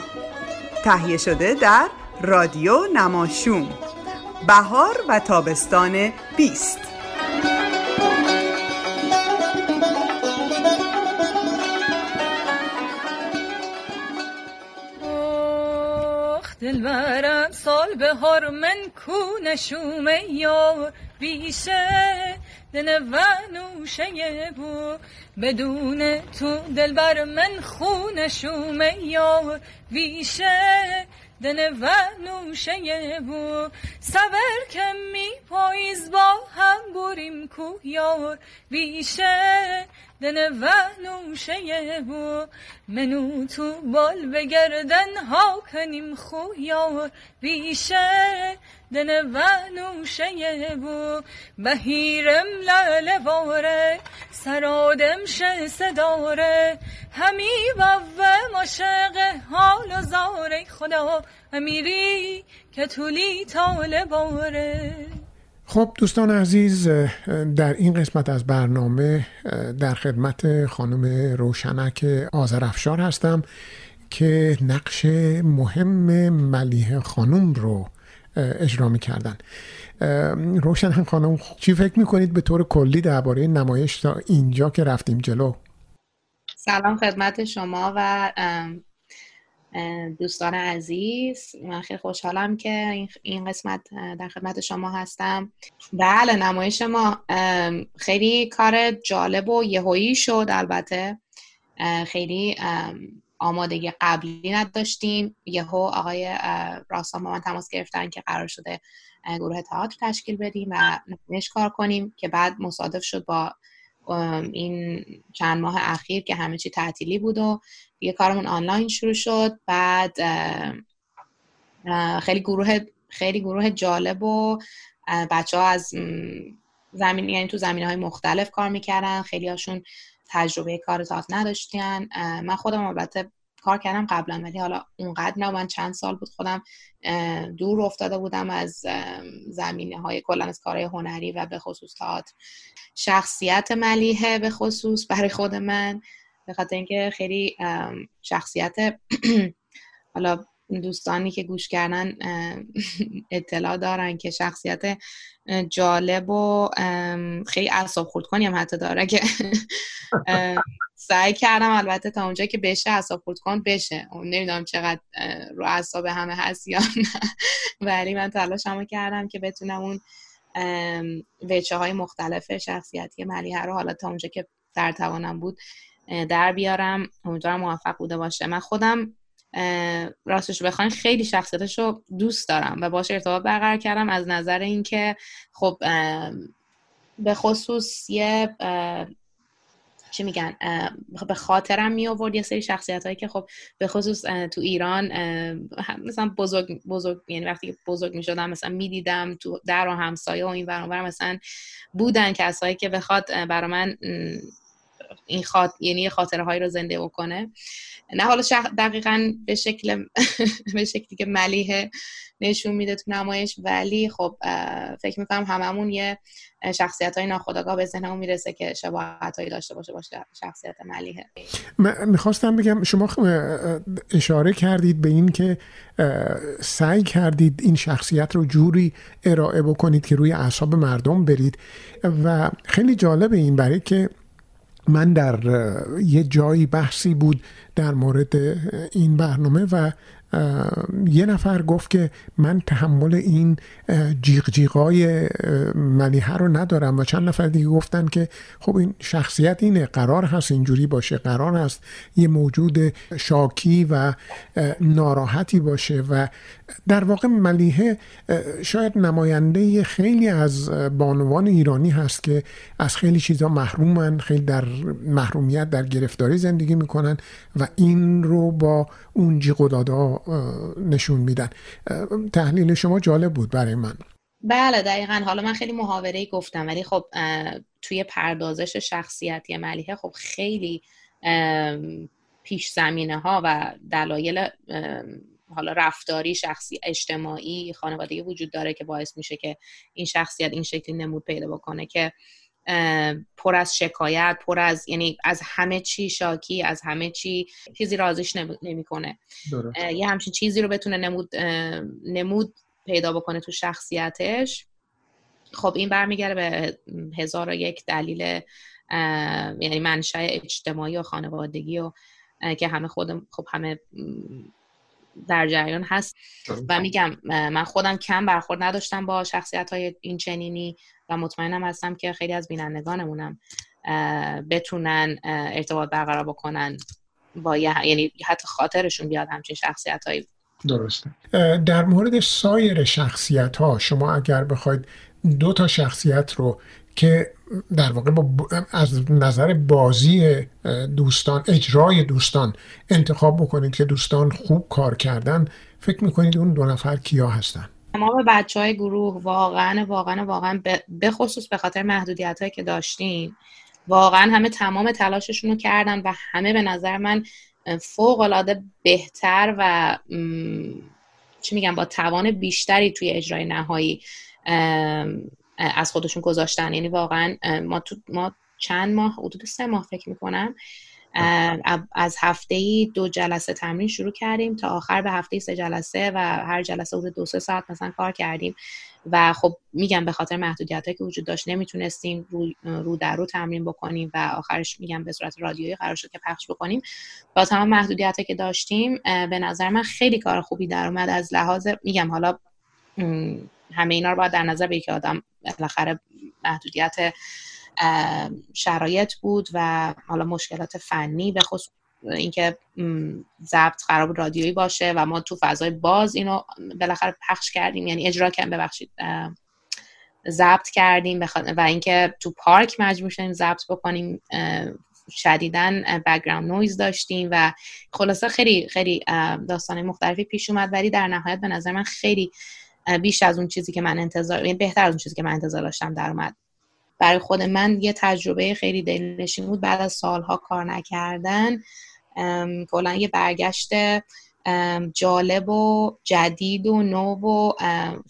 Speaker 14: تهیه شده در رادیو نماشوم. بهار و تابستان بیست.
Speaker 24: دلبرم سال بهار من کو نشوم یار بیشه دل و نوشه بو بدون تو دلبر من خو نشوم یار ویشه. دل و نوشه بو سبر کمی پاییز با هم بریم کو یار بیشه دن و نوشه بو منو تو بال بگردن ها کنیم خو یار بیشه. دن و نوشه بو بهیرم لاله واره. سرادم شه صداره. همی بوه مشق حال و زاره خدا. امیری که طولی طال باره
Speaker 3: خب دوستان عزیز در این قسمت از برنامه در خدمت خانم روشنک آذرافشار هستم که نقش مهم ملیه خانم رو اجرا می کردن روشن خانم چی فکر می‌کنید به طور کلی درباره نمایش تا اینجا که رفتیم جلو؟
Speaker 25: سلام خدمت شما و دوستان عزیز من خیلی خوشحالم که این قسمت در خدمت شما هستم. بله نمایش ما خیلی کار جالب و یهویی شد البته. خیلی آمادگی قبلی نداشتیم. یهو آقای راستان با من تماس گرفتن که قرار شده گروه تئاتر تشکیل بدیم و نمایش کار کنیم که بعد مصادف شد با این چند ماه اخیر که همه چی تعطیلی بود و دیگه کارمون آنلاین شروع شد. بعد خیلی گروه خیلی گروه جالب و بچه ها از زمین یعنی تو زمین های مختلف کار می‌کردن. خیلی هاشون تجربه کار تئاتر نداشتن. من خودم البته کار کردم قبلا ولی حالا اونقدر نه من چند سال بود خودم دور افتاده بودم از زمینه های کلا از کارهای هنری و به خصوص تئاتر. شخصیت ملیحه به خصوص برای خود من. به خاطر اینکه خیلی شخصیت <clears throat> حالا دوستانی که گوش کردن <laughs> اطلاع دارن که شخصیت جالب و خیلی اعصاب خورد کنی هم حتی داره که <laughs> سعی کردم البته تا اونجا که بشه اعصاب خورد کن بشه نمی‌دونم چقدر رو اعصاب همه هست یا نه. <laughs> ولی من تلاشمو کردم که بتونم اون وچه های مختلف شخصیتی ملیحه رو حالا تا اونجا که در توانم بود در بیارم. امیدوارم موفق بوده باشه. من خودم راستش بخواین خیلی شخصیتش رو دوست دارم و باش ارتباط برقرار کردم از نظر اینکه خب به خصوص یه چی میگن به خاطرم می آورد یه سری شخصیت هایی که خب به خصوص تو ایران مثلا بزرگ بزرگ یعنی وقتی که بزرگ می شدم مثلا می دیدم تو در و همسایه و این برانور مثلا بودن کسایی که بخواد برا من این خاط... یعنی خاطره هایی رو زنده بکنه. نه حالا شخ... دقیقا به شکل <laughs> به شکلی که ملیه نشون میده تو نمایش. ولی خب فکر می‌کنم هممون یه شخصیت های ناخداگاه به ذهنمون می‌رسه که شباهت هایی داشته باشه باشه شخصیت ملیه
Speaker 3: من می‌خواستم بگم شما اشاره کردید به این که سعی کردید این شخصیت رو جوری ارائه بکنید که روی اعصاب مردم برید. و خیلی جالب این برای که من در یه جایی بحثی بود در مورد این برنامه و یه نفر گفت که من تحمل این جیغ جیغای ملیحه رو ندارم و چند نفر دیگه گفتن که خب این شخصیت اینه قرار هست اینجوری باشه قرار هست یه موجود شاکی و ناراحتی باشه و در واقع ملیحه شاید نماینده خیلی از بانوان ایرانی هست که از خیلی چیزا محرومن خیلی در محرومیت در گرفتاری زندگی می‌کنن و این رو با اون جیغ و دادا نشون میدن. تحلیل شما جالب بود برای من.
Speaker 25: بله دقیقا. حالا من خیلی محاوره گفتم ولی خب توی پردازش شخصیتی ملیحه خب خیلی پیش زمینه ها و دلایل حالا رفتاری شخصی اجتماعی خانوادگی وجود داره که باعث میشه که این شخصیت این شکلی نمود پیدا بکنه که پر از شکایت پر از یعنی از همه چی شاکی از همه چی چیزی رازش نمی‌کنه. یه همچین چیزی رو بتونه نمود نمود پیدا بکنه تو شخصیتش. خب این برمیگرده به هزار و یک دلیل یعنی منشأ اجتماعی و خانوادگی و که همه خودم خب همه در جریان هست. و میگم من خودم کم برخورد نداشتم با شخصیت های این چنینی و مطمئنم هستم که خیلی از بینندگانمونم بتونن ارتباط برقرار بکنن با یعنی حتی خاطرشون بیاد همچین شخصیت هایی
Speaker 3: درسته در مورد سایر شخصیت ها شما اگر بخواید دو تا شخصیت رو که در واقع با از نظر بازی دوستان اجرای دوستان انتخاب بکنید که دوستان خوب کار کردن فکر می‌کنید اون دو نفر کیا هستن؟
Speaker 25: ما به بچه های گروه واقعا واقعا واقعا به خصوص به خاطر محدودیت هایی که داشتیم واقعا همه تمام تلاششون رو کردن و همه به نظر من فوق العاده بهتر و چی میگم با توان بیشتری توی اجرای نهایی از خودشون گذاشتن. یعنی واقعا ما تو ما چند ماه حدود سه ماه فکر می‌کنم از هفته ای دو جلسه تمرین شروع کردیم تا آخر به هفته سه جلسه و هر جلسه حدود دو سه ساعت مثلا کار کردیم. و خب میگم به خاطر محدودیت که وجود داشت نمی‌تونستیم رو, رو در رو تمرین بکنیم و آخرش میگم به صورت رادیویی قرار شد که پخش بکنیم. با تمام محدودیت که داشتیم به نظر من خیلی کار خوبی در اومد. از لحاظ میگم حالا همه اینا رو باید در نظر بگیریم که آدم بالاخره محدودیت شرایط بود و حالا مشکلات فنی به خصوص اینکه ضبط بود رادیویی باشه و ما تو فضای باز اینو بالاخره پخش کردیم. یعنی اجرا کردیم ببخشید ضبط کردیم و اینکه تو پارک مجبور شدیم ضبط بکنیم. شدیداً background noise داشتیم و خلاصه خیلی خیلی داستان مختلفی پیش اومد. ولی در نهایت به نظر من خیلی بیش از اون چیزی که من انتظار یعنی بهتر از اون چیزی که من انتظار داشتم در اومد. برای خود من یه تجربه خیلی دلنشین بود. بعد از سالها کار نکردن کلا یه برگشت جالب و جدید و نو و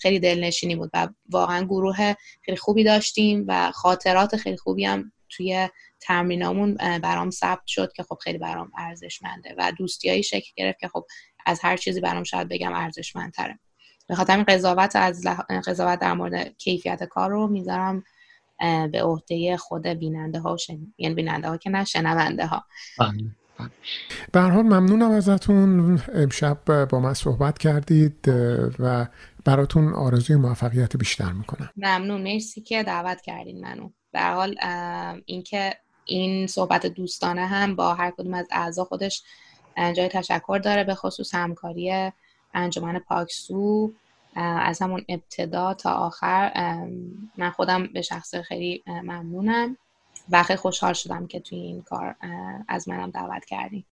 Speaker 25: خیلی دلنشینی بود. و واقعا گروه خیلی خوبی داشتیم و خاطرات خیلی خوبی هم توی تمرینامون برام ثبت شد که خب خیلی برام ارزشمنده و دوستیایی شکل گرفت که خب از هر چیزی برام شاید بگم ارزشمندتره. به خاطر این قضاوت از لح... قضاوت در مورد کیفیت کار رو می‌ذارم به عهده خود بیننده ها و شن... یعنی بیننده ها که نه شنونده ها
Speaker 3: بله. به حال ممنونم ازتون. امشب با من صحبت کردید و براتون آرزوی موفقیت بیشتر می‌کنم.
Speaker 25: ممنون. مرسی که دعوت کردین منو. به حال اینکه این صحبت دوستانه هم با هر کدوم از اعضا خودش جای تشکر داره به خصوص همکاری انجمن پاکسو از همون ابتدا تا آخر من خودم به شخص خیلی ممنونم. و خیلی خوشحال شدم که توی این کار از منم دعوت کردیم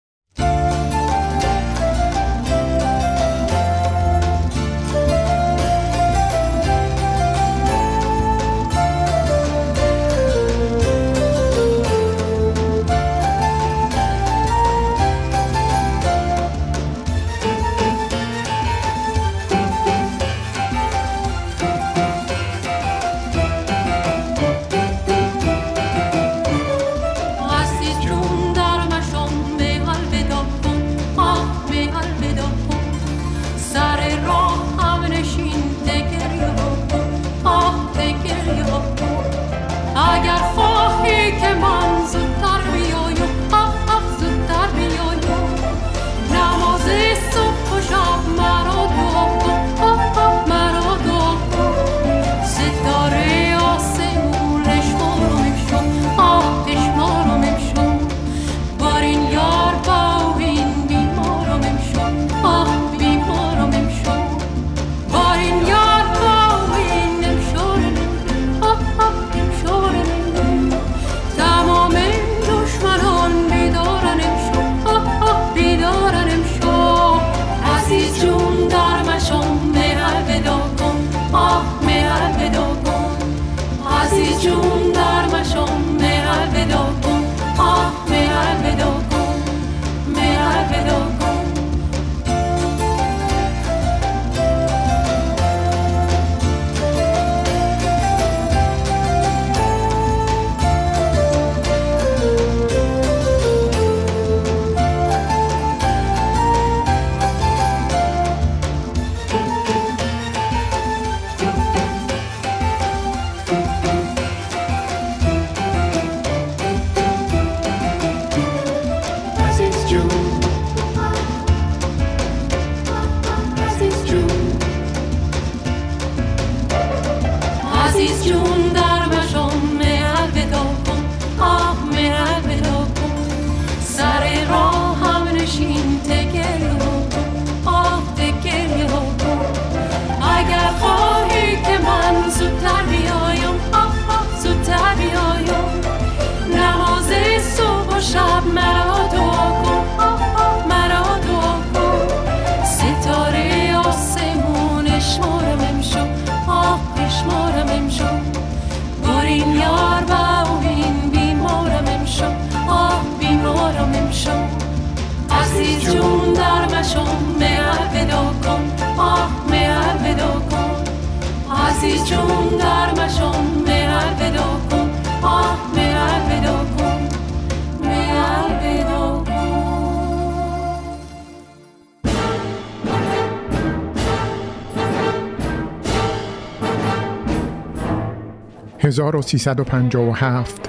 Speaker 3: «1357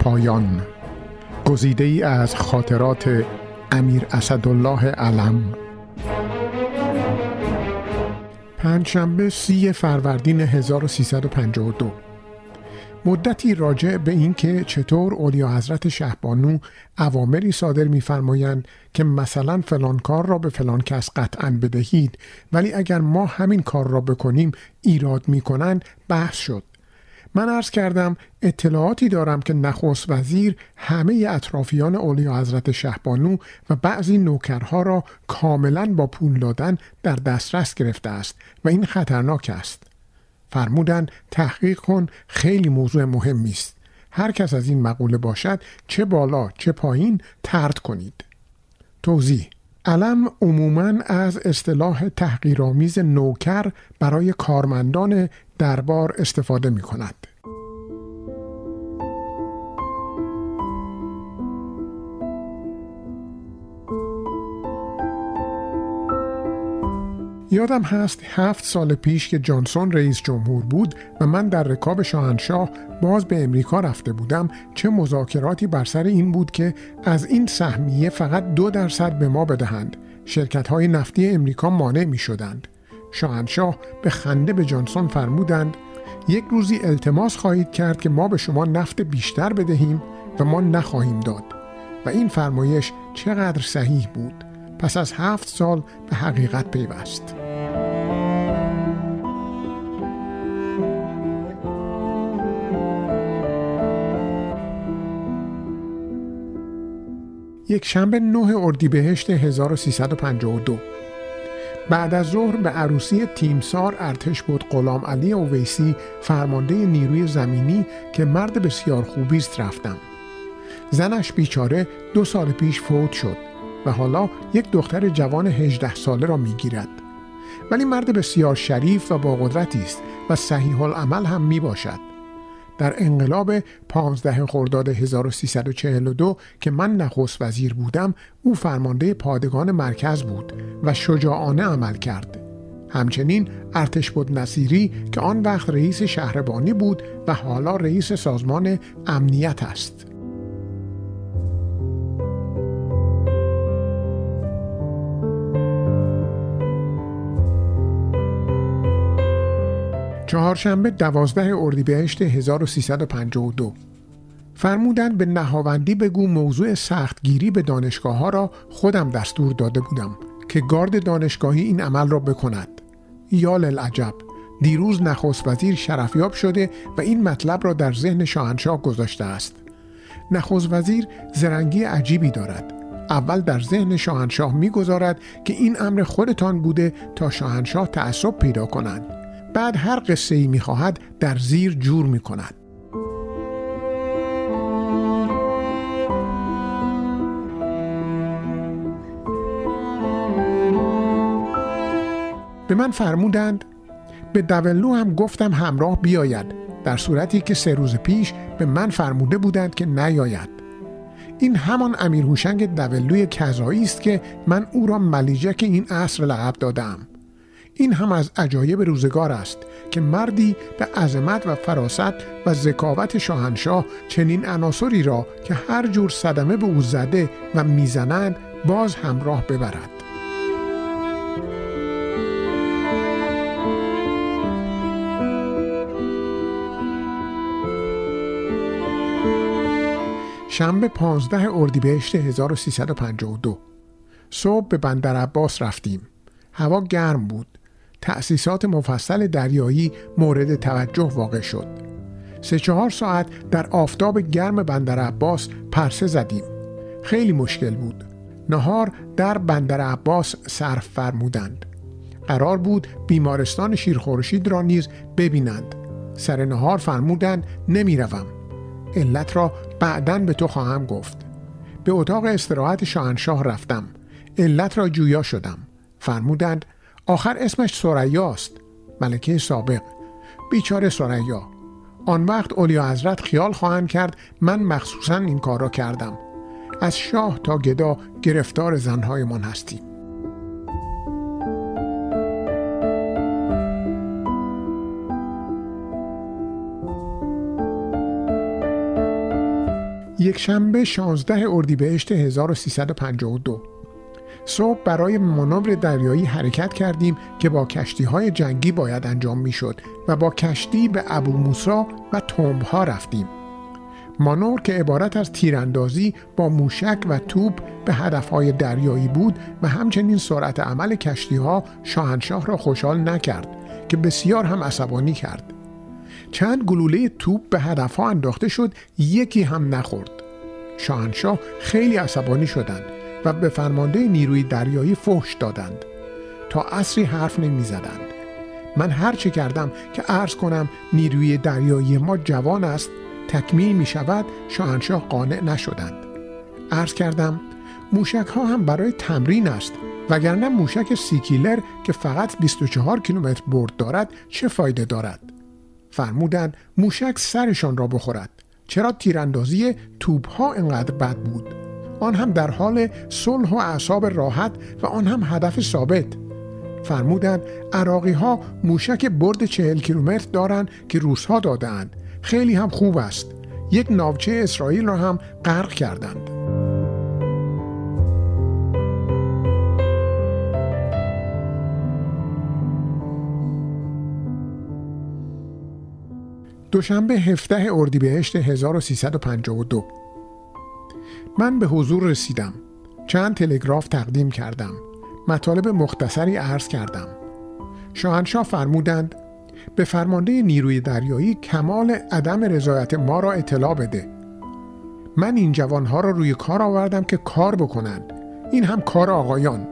Speaker 3: پایان. گزیده ای از خاطرات امیر اسدالله علم. پنجشنبه سی فروردین 1352 مدتی راجع به اینکه چطور اولیا حضرت شهبانو اوامری صادر میفرمایند که مثلا فلان کار را به فلان کس قطعا بدهید ولی اگر ما همین کار را بکنیم ایراد می‌کنند بحث شد. من عرض کردم اطلاعاتی دارم که نخست وزیر همه اطرافیان اولیا حضرت شهبانو و بعضی نوکرها را کاملا با پول دادن در دسترس گرفته است و این خطرناک است. فرمودن تحقیق کن خیلی موضوع مهمی است هر کس از این مقوله باشد چه بالا چه پایین ترد کنید. توضیح علم عموما از اصطلاح تحقیرآمیز نوکر برای کارمندان دربار استفاده می کند. یادم هست هفت سال پیش که جانسون رئیس جمهور بود و من در رکاب شاهنشاه باز به امریکا رفته بودم. چه مذاکراتی بر سر این بود که از این سهمیه فقط دو درصد به ما بدهند. شرکت های نفتی امریکا مانع می شدند شاهنشاه به خنده به جانسون فرمودند یک روزی التماس خواهید کرد که ما به شما نفت بیشتر بدهیم و ما نخواهیم داد. و این فرمایش چقدر صحیح بود. پس از هفت سال به حقیقت پیوست. یک شنبه 9 اردیبهشت 1352 بعد از ظهر به عروسی تیمسار ارتش بود. غلام علی اویسی فرمانده نیروی زمینی که مرد بسیار خوبی است رفتم. زنش بیچاره دو سال پیش فوت شد و حالا یک دختر جوان 18 ساله را می‌گیرد. ولی مرد بسیار شریف و با قدرتی است و صحیح العمل هم می باشد در انقلاب 15 خرداد 1342 که من نخست وزیر بودم او فرمانده پادگان مرکز بود و شجاعانه عمل کرد. همچنین ارتش بود نصیری که آن وقت رئیس شهربانی بود و حالا رئیس سازمان امنیت است. چهارشنبه دوازده اردیبهشت 1352 فرمودند به نهاوندی بگو موضوع سختگیری به دانشگاه ها را خودم دستور داده بودم که گارد دانشگاهی این عمل را بکند. یا العجب دیروز نخست وزیر شرفیاب شده و این مطلب را در ذهن شاهنشاه گذاشته است. نخست وزیر زرنگی عجیبی دارد. اول در ذهن شاهنشاه می‌گذارد که این امر خودتان بوده تا شاهنشاه تعصب پیدا کنند. بعد هر قصه ای می خواهد در زیر جور می کند. به من فرمودند به دولو هم گفتم همراه بیاید در صورتی که سه روز پیش به من فرموده بودند که نیاید این همان امیر هوشنگ دولوی کذایی است که من او را ملیجک این عصر لقب دادم این هم از عجایب روزگار است که مردی به عظمت و فراست و ذکاوت شاهنشاه چنین عناصری را که هر جور صدمه به او زده و می‌زنند باز همراه ببرد. شنبه 15 اردیبهشت 1352 صبح به بندر عباس رفتیم. هوا گرم بود. تأسیسات مفصل دریایی مورد توجه واقع شد. سه چهار ساعت در آفتاب گرم بندر عباس پرسه زدیم. خیلی مشکل بود. نهار در بندر عباس صرف فرمودند. قرار بود بیمارستان شیرخورشید را نیز ببینند. سر نهار فرمودند نمی‌روم. علت را بعدا به تو خواهم گفت. به اتاق استراحت شاهنشاه رفتم. علت را جویا شدم. فرمودند آخر اسمش سریاست ملکه سابق. بیچاره سریا. آن وقت اولیا حضرت خیال خواهند کرد من مخصوصا این کار را کردم. از شاه تا گدا گرفتار زنهایمان هستیم. یک شنبه 16 اردیبهشت 1352 صبح برای مانور دریایی حرکت کردیم که با کشتی های جنگی باید انجام می شد و با کشتی به ابو موسا و تومب ها رفتیم. مانور که عبارت از تیراندازی با موشک و توپ به های دریایی بود و همچنین سرعت عمل کشتی ها شاهنشاه را خوشحال نکرد که بسیار هم عصبانی کرد. چند گلوله توپ به ها انداخته شد یکی هم نخورد. شاهنشاه خیلی عصبانی شدند و به فرمانده نیروی دریایی فحش دادند. تا اصری حرف نمی زدند. من هر چه کردم که عرض کنم نیروی دریایی ما جوان است تکمیل می شود شاهنشاه قانع نشدند. عرض کردم موشک ها هم برای تمرین است وگرنه موشک سیکیلر که فقط 24 کیلومتر برد دارد چه فایده دارد؟ فرمودند موشک سرشان را بخورد. چرا تیراندازی توپ ها انقدر بد بود؟ آن هم در حال صلح و اعصاب راحت و آن هم هدف ثابت.
Speaker 11: فرمودند عراقی ها موشک برد چهل کیلومتر دارند که روس ها دادند خیلی هم خوب است. یک ناوچه اسرائیل را هم غرق کردند. دوشنبه 17 اردیبهشت 1352 من به حضور رسیدم. چند تلگراف تقدیم کردم. مطالب مختصری عرض کردم. شاهنشاه فرمودند به فرمانده نیروی دریایی کمال عدم رضایت ما را اطلاع بده. من این جوانها را روی کار آوردم که کار بکنند. این هم کار آقایان.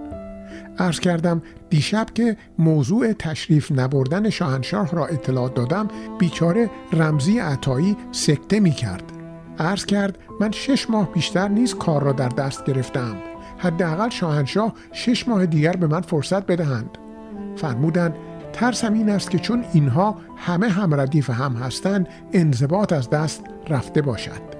Speaker 11: عرض کردم دیشب که موضوع تشریف نبردن شاهنشاه را اطلاع دادم بیچاره رمزی عطایی سکته می کرد عرض کرد من شش ماه بیشتر نیست کار را در دست گرفتم. حداقل شاهنشاه شش ماه دیگر به من فرصت بدهند. فرمودند ترسم این است که چون اینها همه هم ردیف هم هستند انضباط از دست رفته باشد.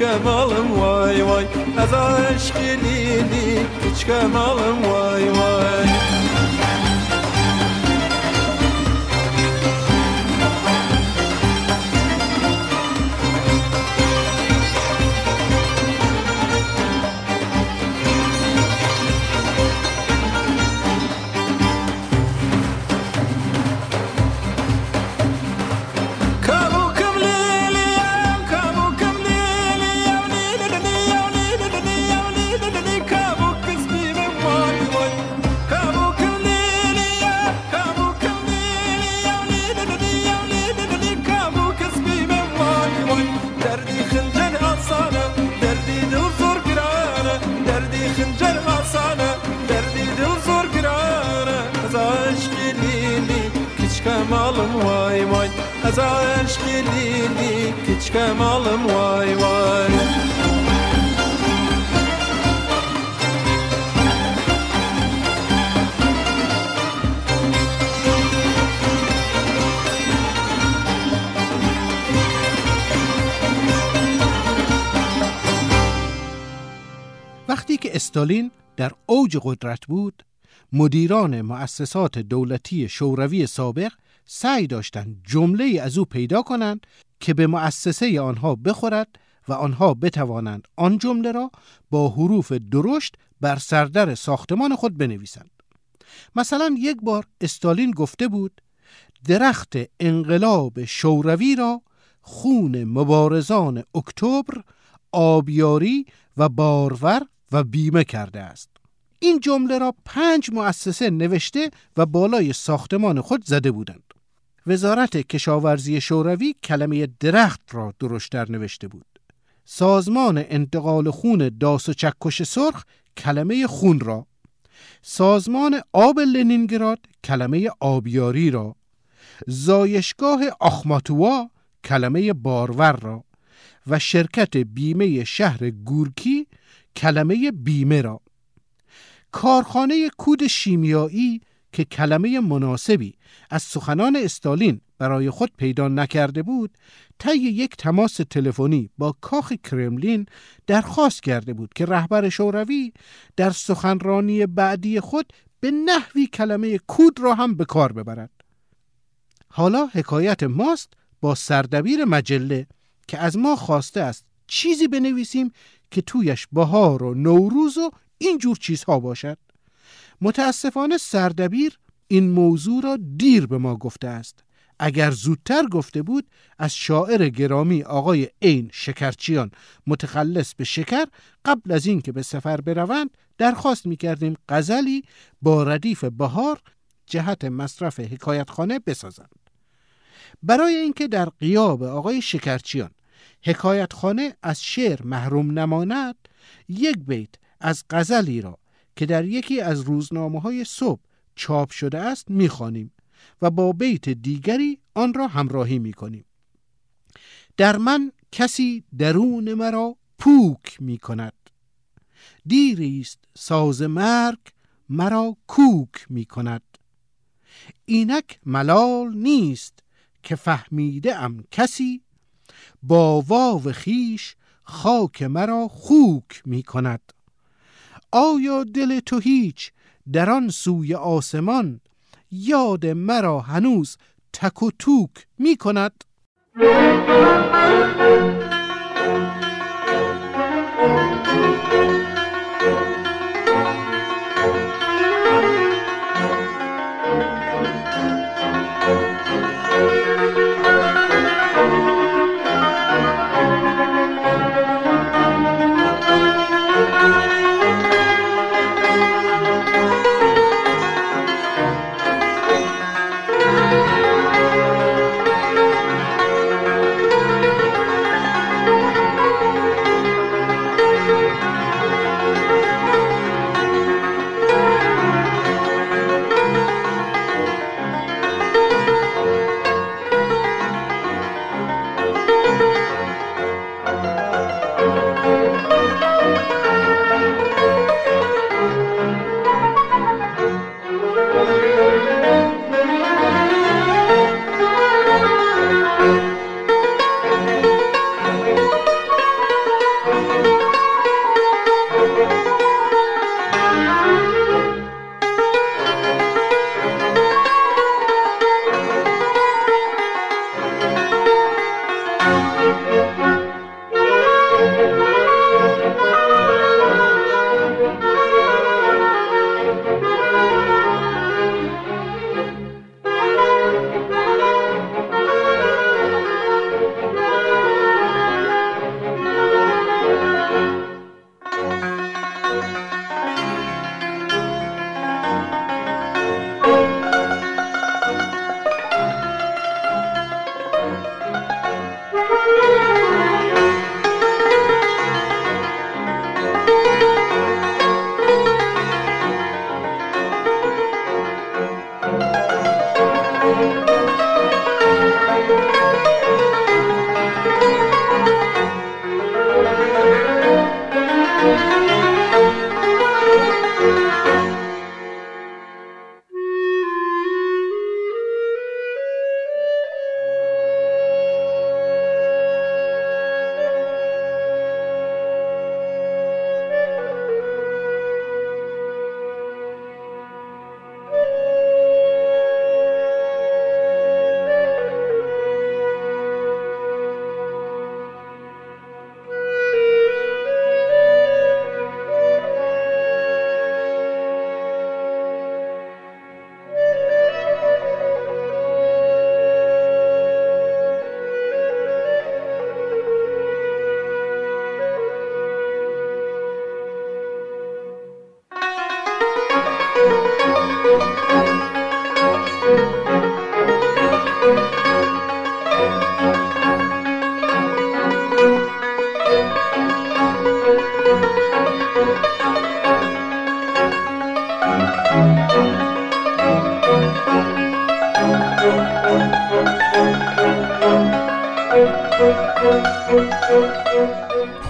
Speaker 26: Kemalım vay vay. Az aşk lilik hiç kemalım vay vay
Speaker 27: استالین در اوج قدرت بود. مدیران مؤسسات دولتی شوروی سابق سعی داشتند جمله از او پیدا کنند که به مؤسسه آنها بخورد و آنها بتوانند آن جمله را با حروف درشت بر سردر ساختمان خود بنویسند. مثلا یک بار استالین گفته بود درخت انقلاب شوروی را خون مبارزان اکتبر آبیاری و بارور و بیمه کرده است. این جمله را پنج مؤسسه نوشته و بالای ساختمان خود زده بودند. وزارت کشاورزی شوروی کلمه درخت را درشتر نوشته بود. سازمان انتقال خون داس و چکش سرخ کلمه خون را. سازمان آب لنینگراد کلمه آبیاری را. زایشگاه آخماتوا کلمه بارور را. و شرکت بیمه شهر گورکی کلمه بیمه را. کارخانه کود شیمیایی که کلمه مناسبی از سخنان استالین برای خود پیدا نکرده بود طی یک تماس تلفنی با کاخ کرملین درخواست کرده بود که رهبر شوروی در سخنرانی بعدی خود به نحوی کلمه کود را هم به کار ببرد. حالا حکایت ماست با سردبیر مجله که از ما خواسته است چیزی بنویسیم که تویش بهار و نوروز و اینجور چیزها باشد. متاسفانه سردبیر این موضوع را دیر به ما گفته است. اگر زودتر گفته بود از شاعر گرامی آقای عین شکرچیان متخلص به شکر قبل از اینکه به سفر بروند درخواست می کردیم غزلی با ردیف بهار جهت مصرف حکایتخانه بسازند. برای اینکه در قیاب آقای شکرچیان حکایتخانه از شعر محروم نماند یک بیت از غزلی را که در یکی از روزنامه های صبح چاپ شده است می‌خوانیم و با بیت دیگری آن را همراهی می‌کنیم. در من کسی درون مرا پوک می کند دیریست ساز مرگ مرا کوک می کند اینک ملال نیست که فهمیده ام کسی با واو خیش خاک مرا خوک می کند. آیا دل تو هیچ در آن سوی آسمان یاد مرا هنوز تک و توک می کند؟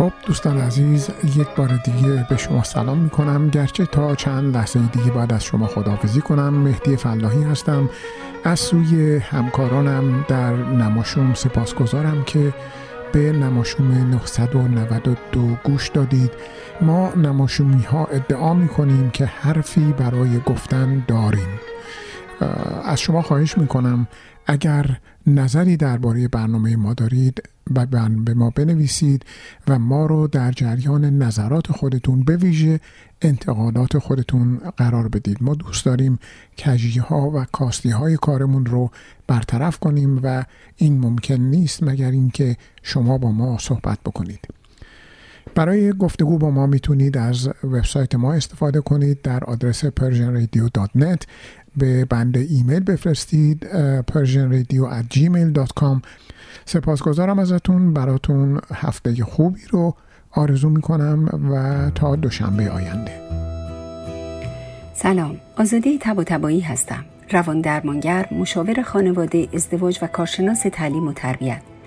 Speaker 3: خب دوستان عزیز یک بار دیگه به شما سلام می کنم گرچه تا چند لحظه دیگه بعد از شما خداحافظی کنم مهدی فلاحی هستم. از سوی همکارانم در نماشوم سپاسگزارم که به نماشوم 992 گوش دادید. ما نماشومی ها ادعا می کنیم که حرفی برای گفتن داریم. از شما خواهش می کنم اگر نظری درباره برنامه ما دارید به ما بنویسید و ما رو در جریان نظرات خودتون به ویژه انتقادات خودتون قرار بدید. ما دوست داریم کجی ها و کاستی های کارمون رو برطرف کنیم و این ممکن نیست مگر اینکه شما با ما صحبت بکنید. برای گفتگو با ما می‌تونید از وبسایت ما استفاده کنید در آدرس persianradio.net به بند ایمیل بفرستید persianradio@gmail.com سپاسگزارم ازتون براتون هفته خوبی رو آرزو می‌کنم و تا دوشنبه آینده.
Speaker 7: سلام آزاده تب و تبایی هستم. روان درمانگر مشاور خانواده ازدواج و کارشناس تعلیم و تربیت.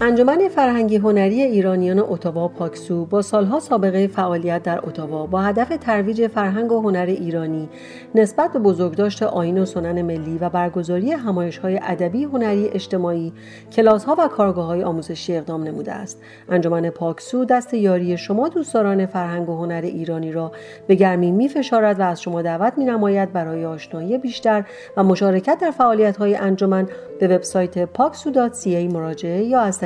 Speaker 13: انجمن فرهنگی هنری ایرانیان اتاوا پاکسو با سالها سابقه فعالیت در اتاوا با هدف ترویج فرهنگ و هنر ایرانی نسبت به بزرگداشت آین و سنن ملی و برگزاری همایش های ادبی هنری اجتماعی کلاس ها و کارگاه های آموزشی اقدام نموده است. انجمن پاکسو دست یاری شما دوستداران فرهنگ و هنر ایرانی را به گرمی می فشارد و از شما دعوت می نماید برای آشنایی بیشتر و مشارکت در فعالیت های انجمن به وبسایت پاکسو.ca مراجعه یا از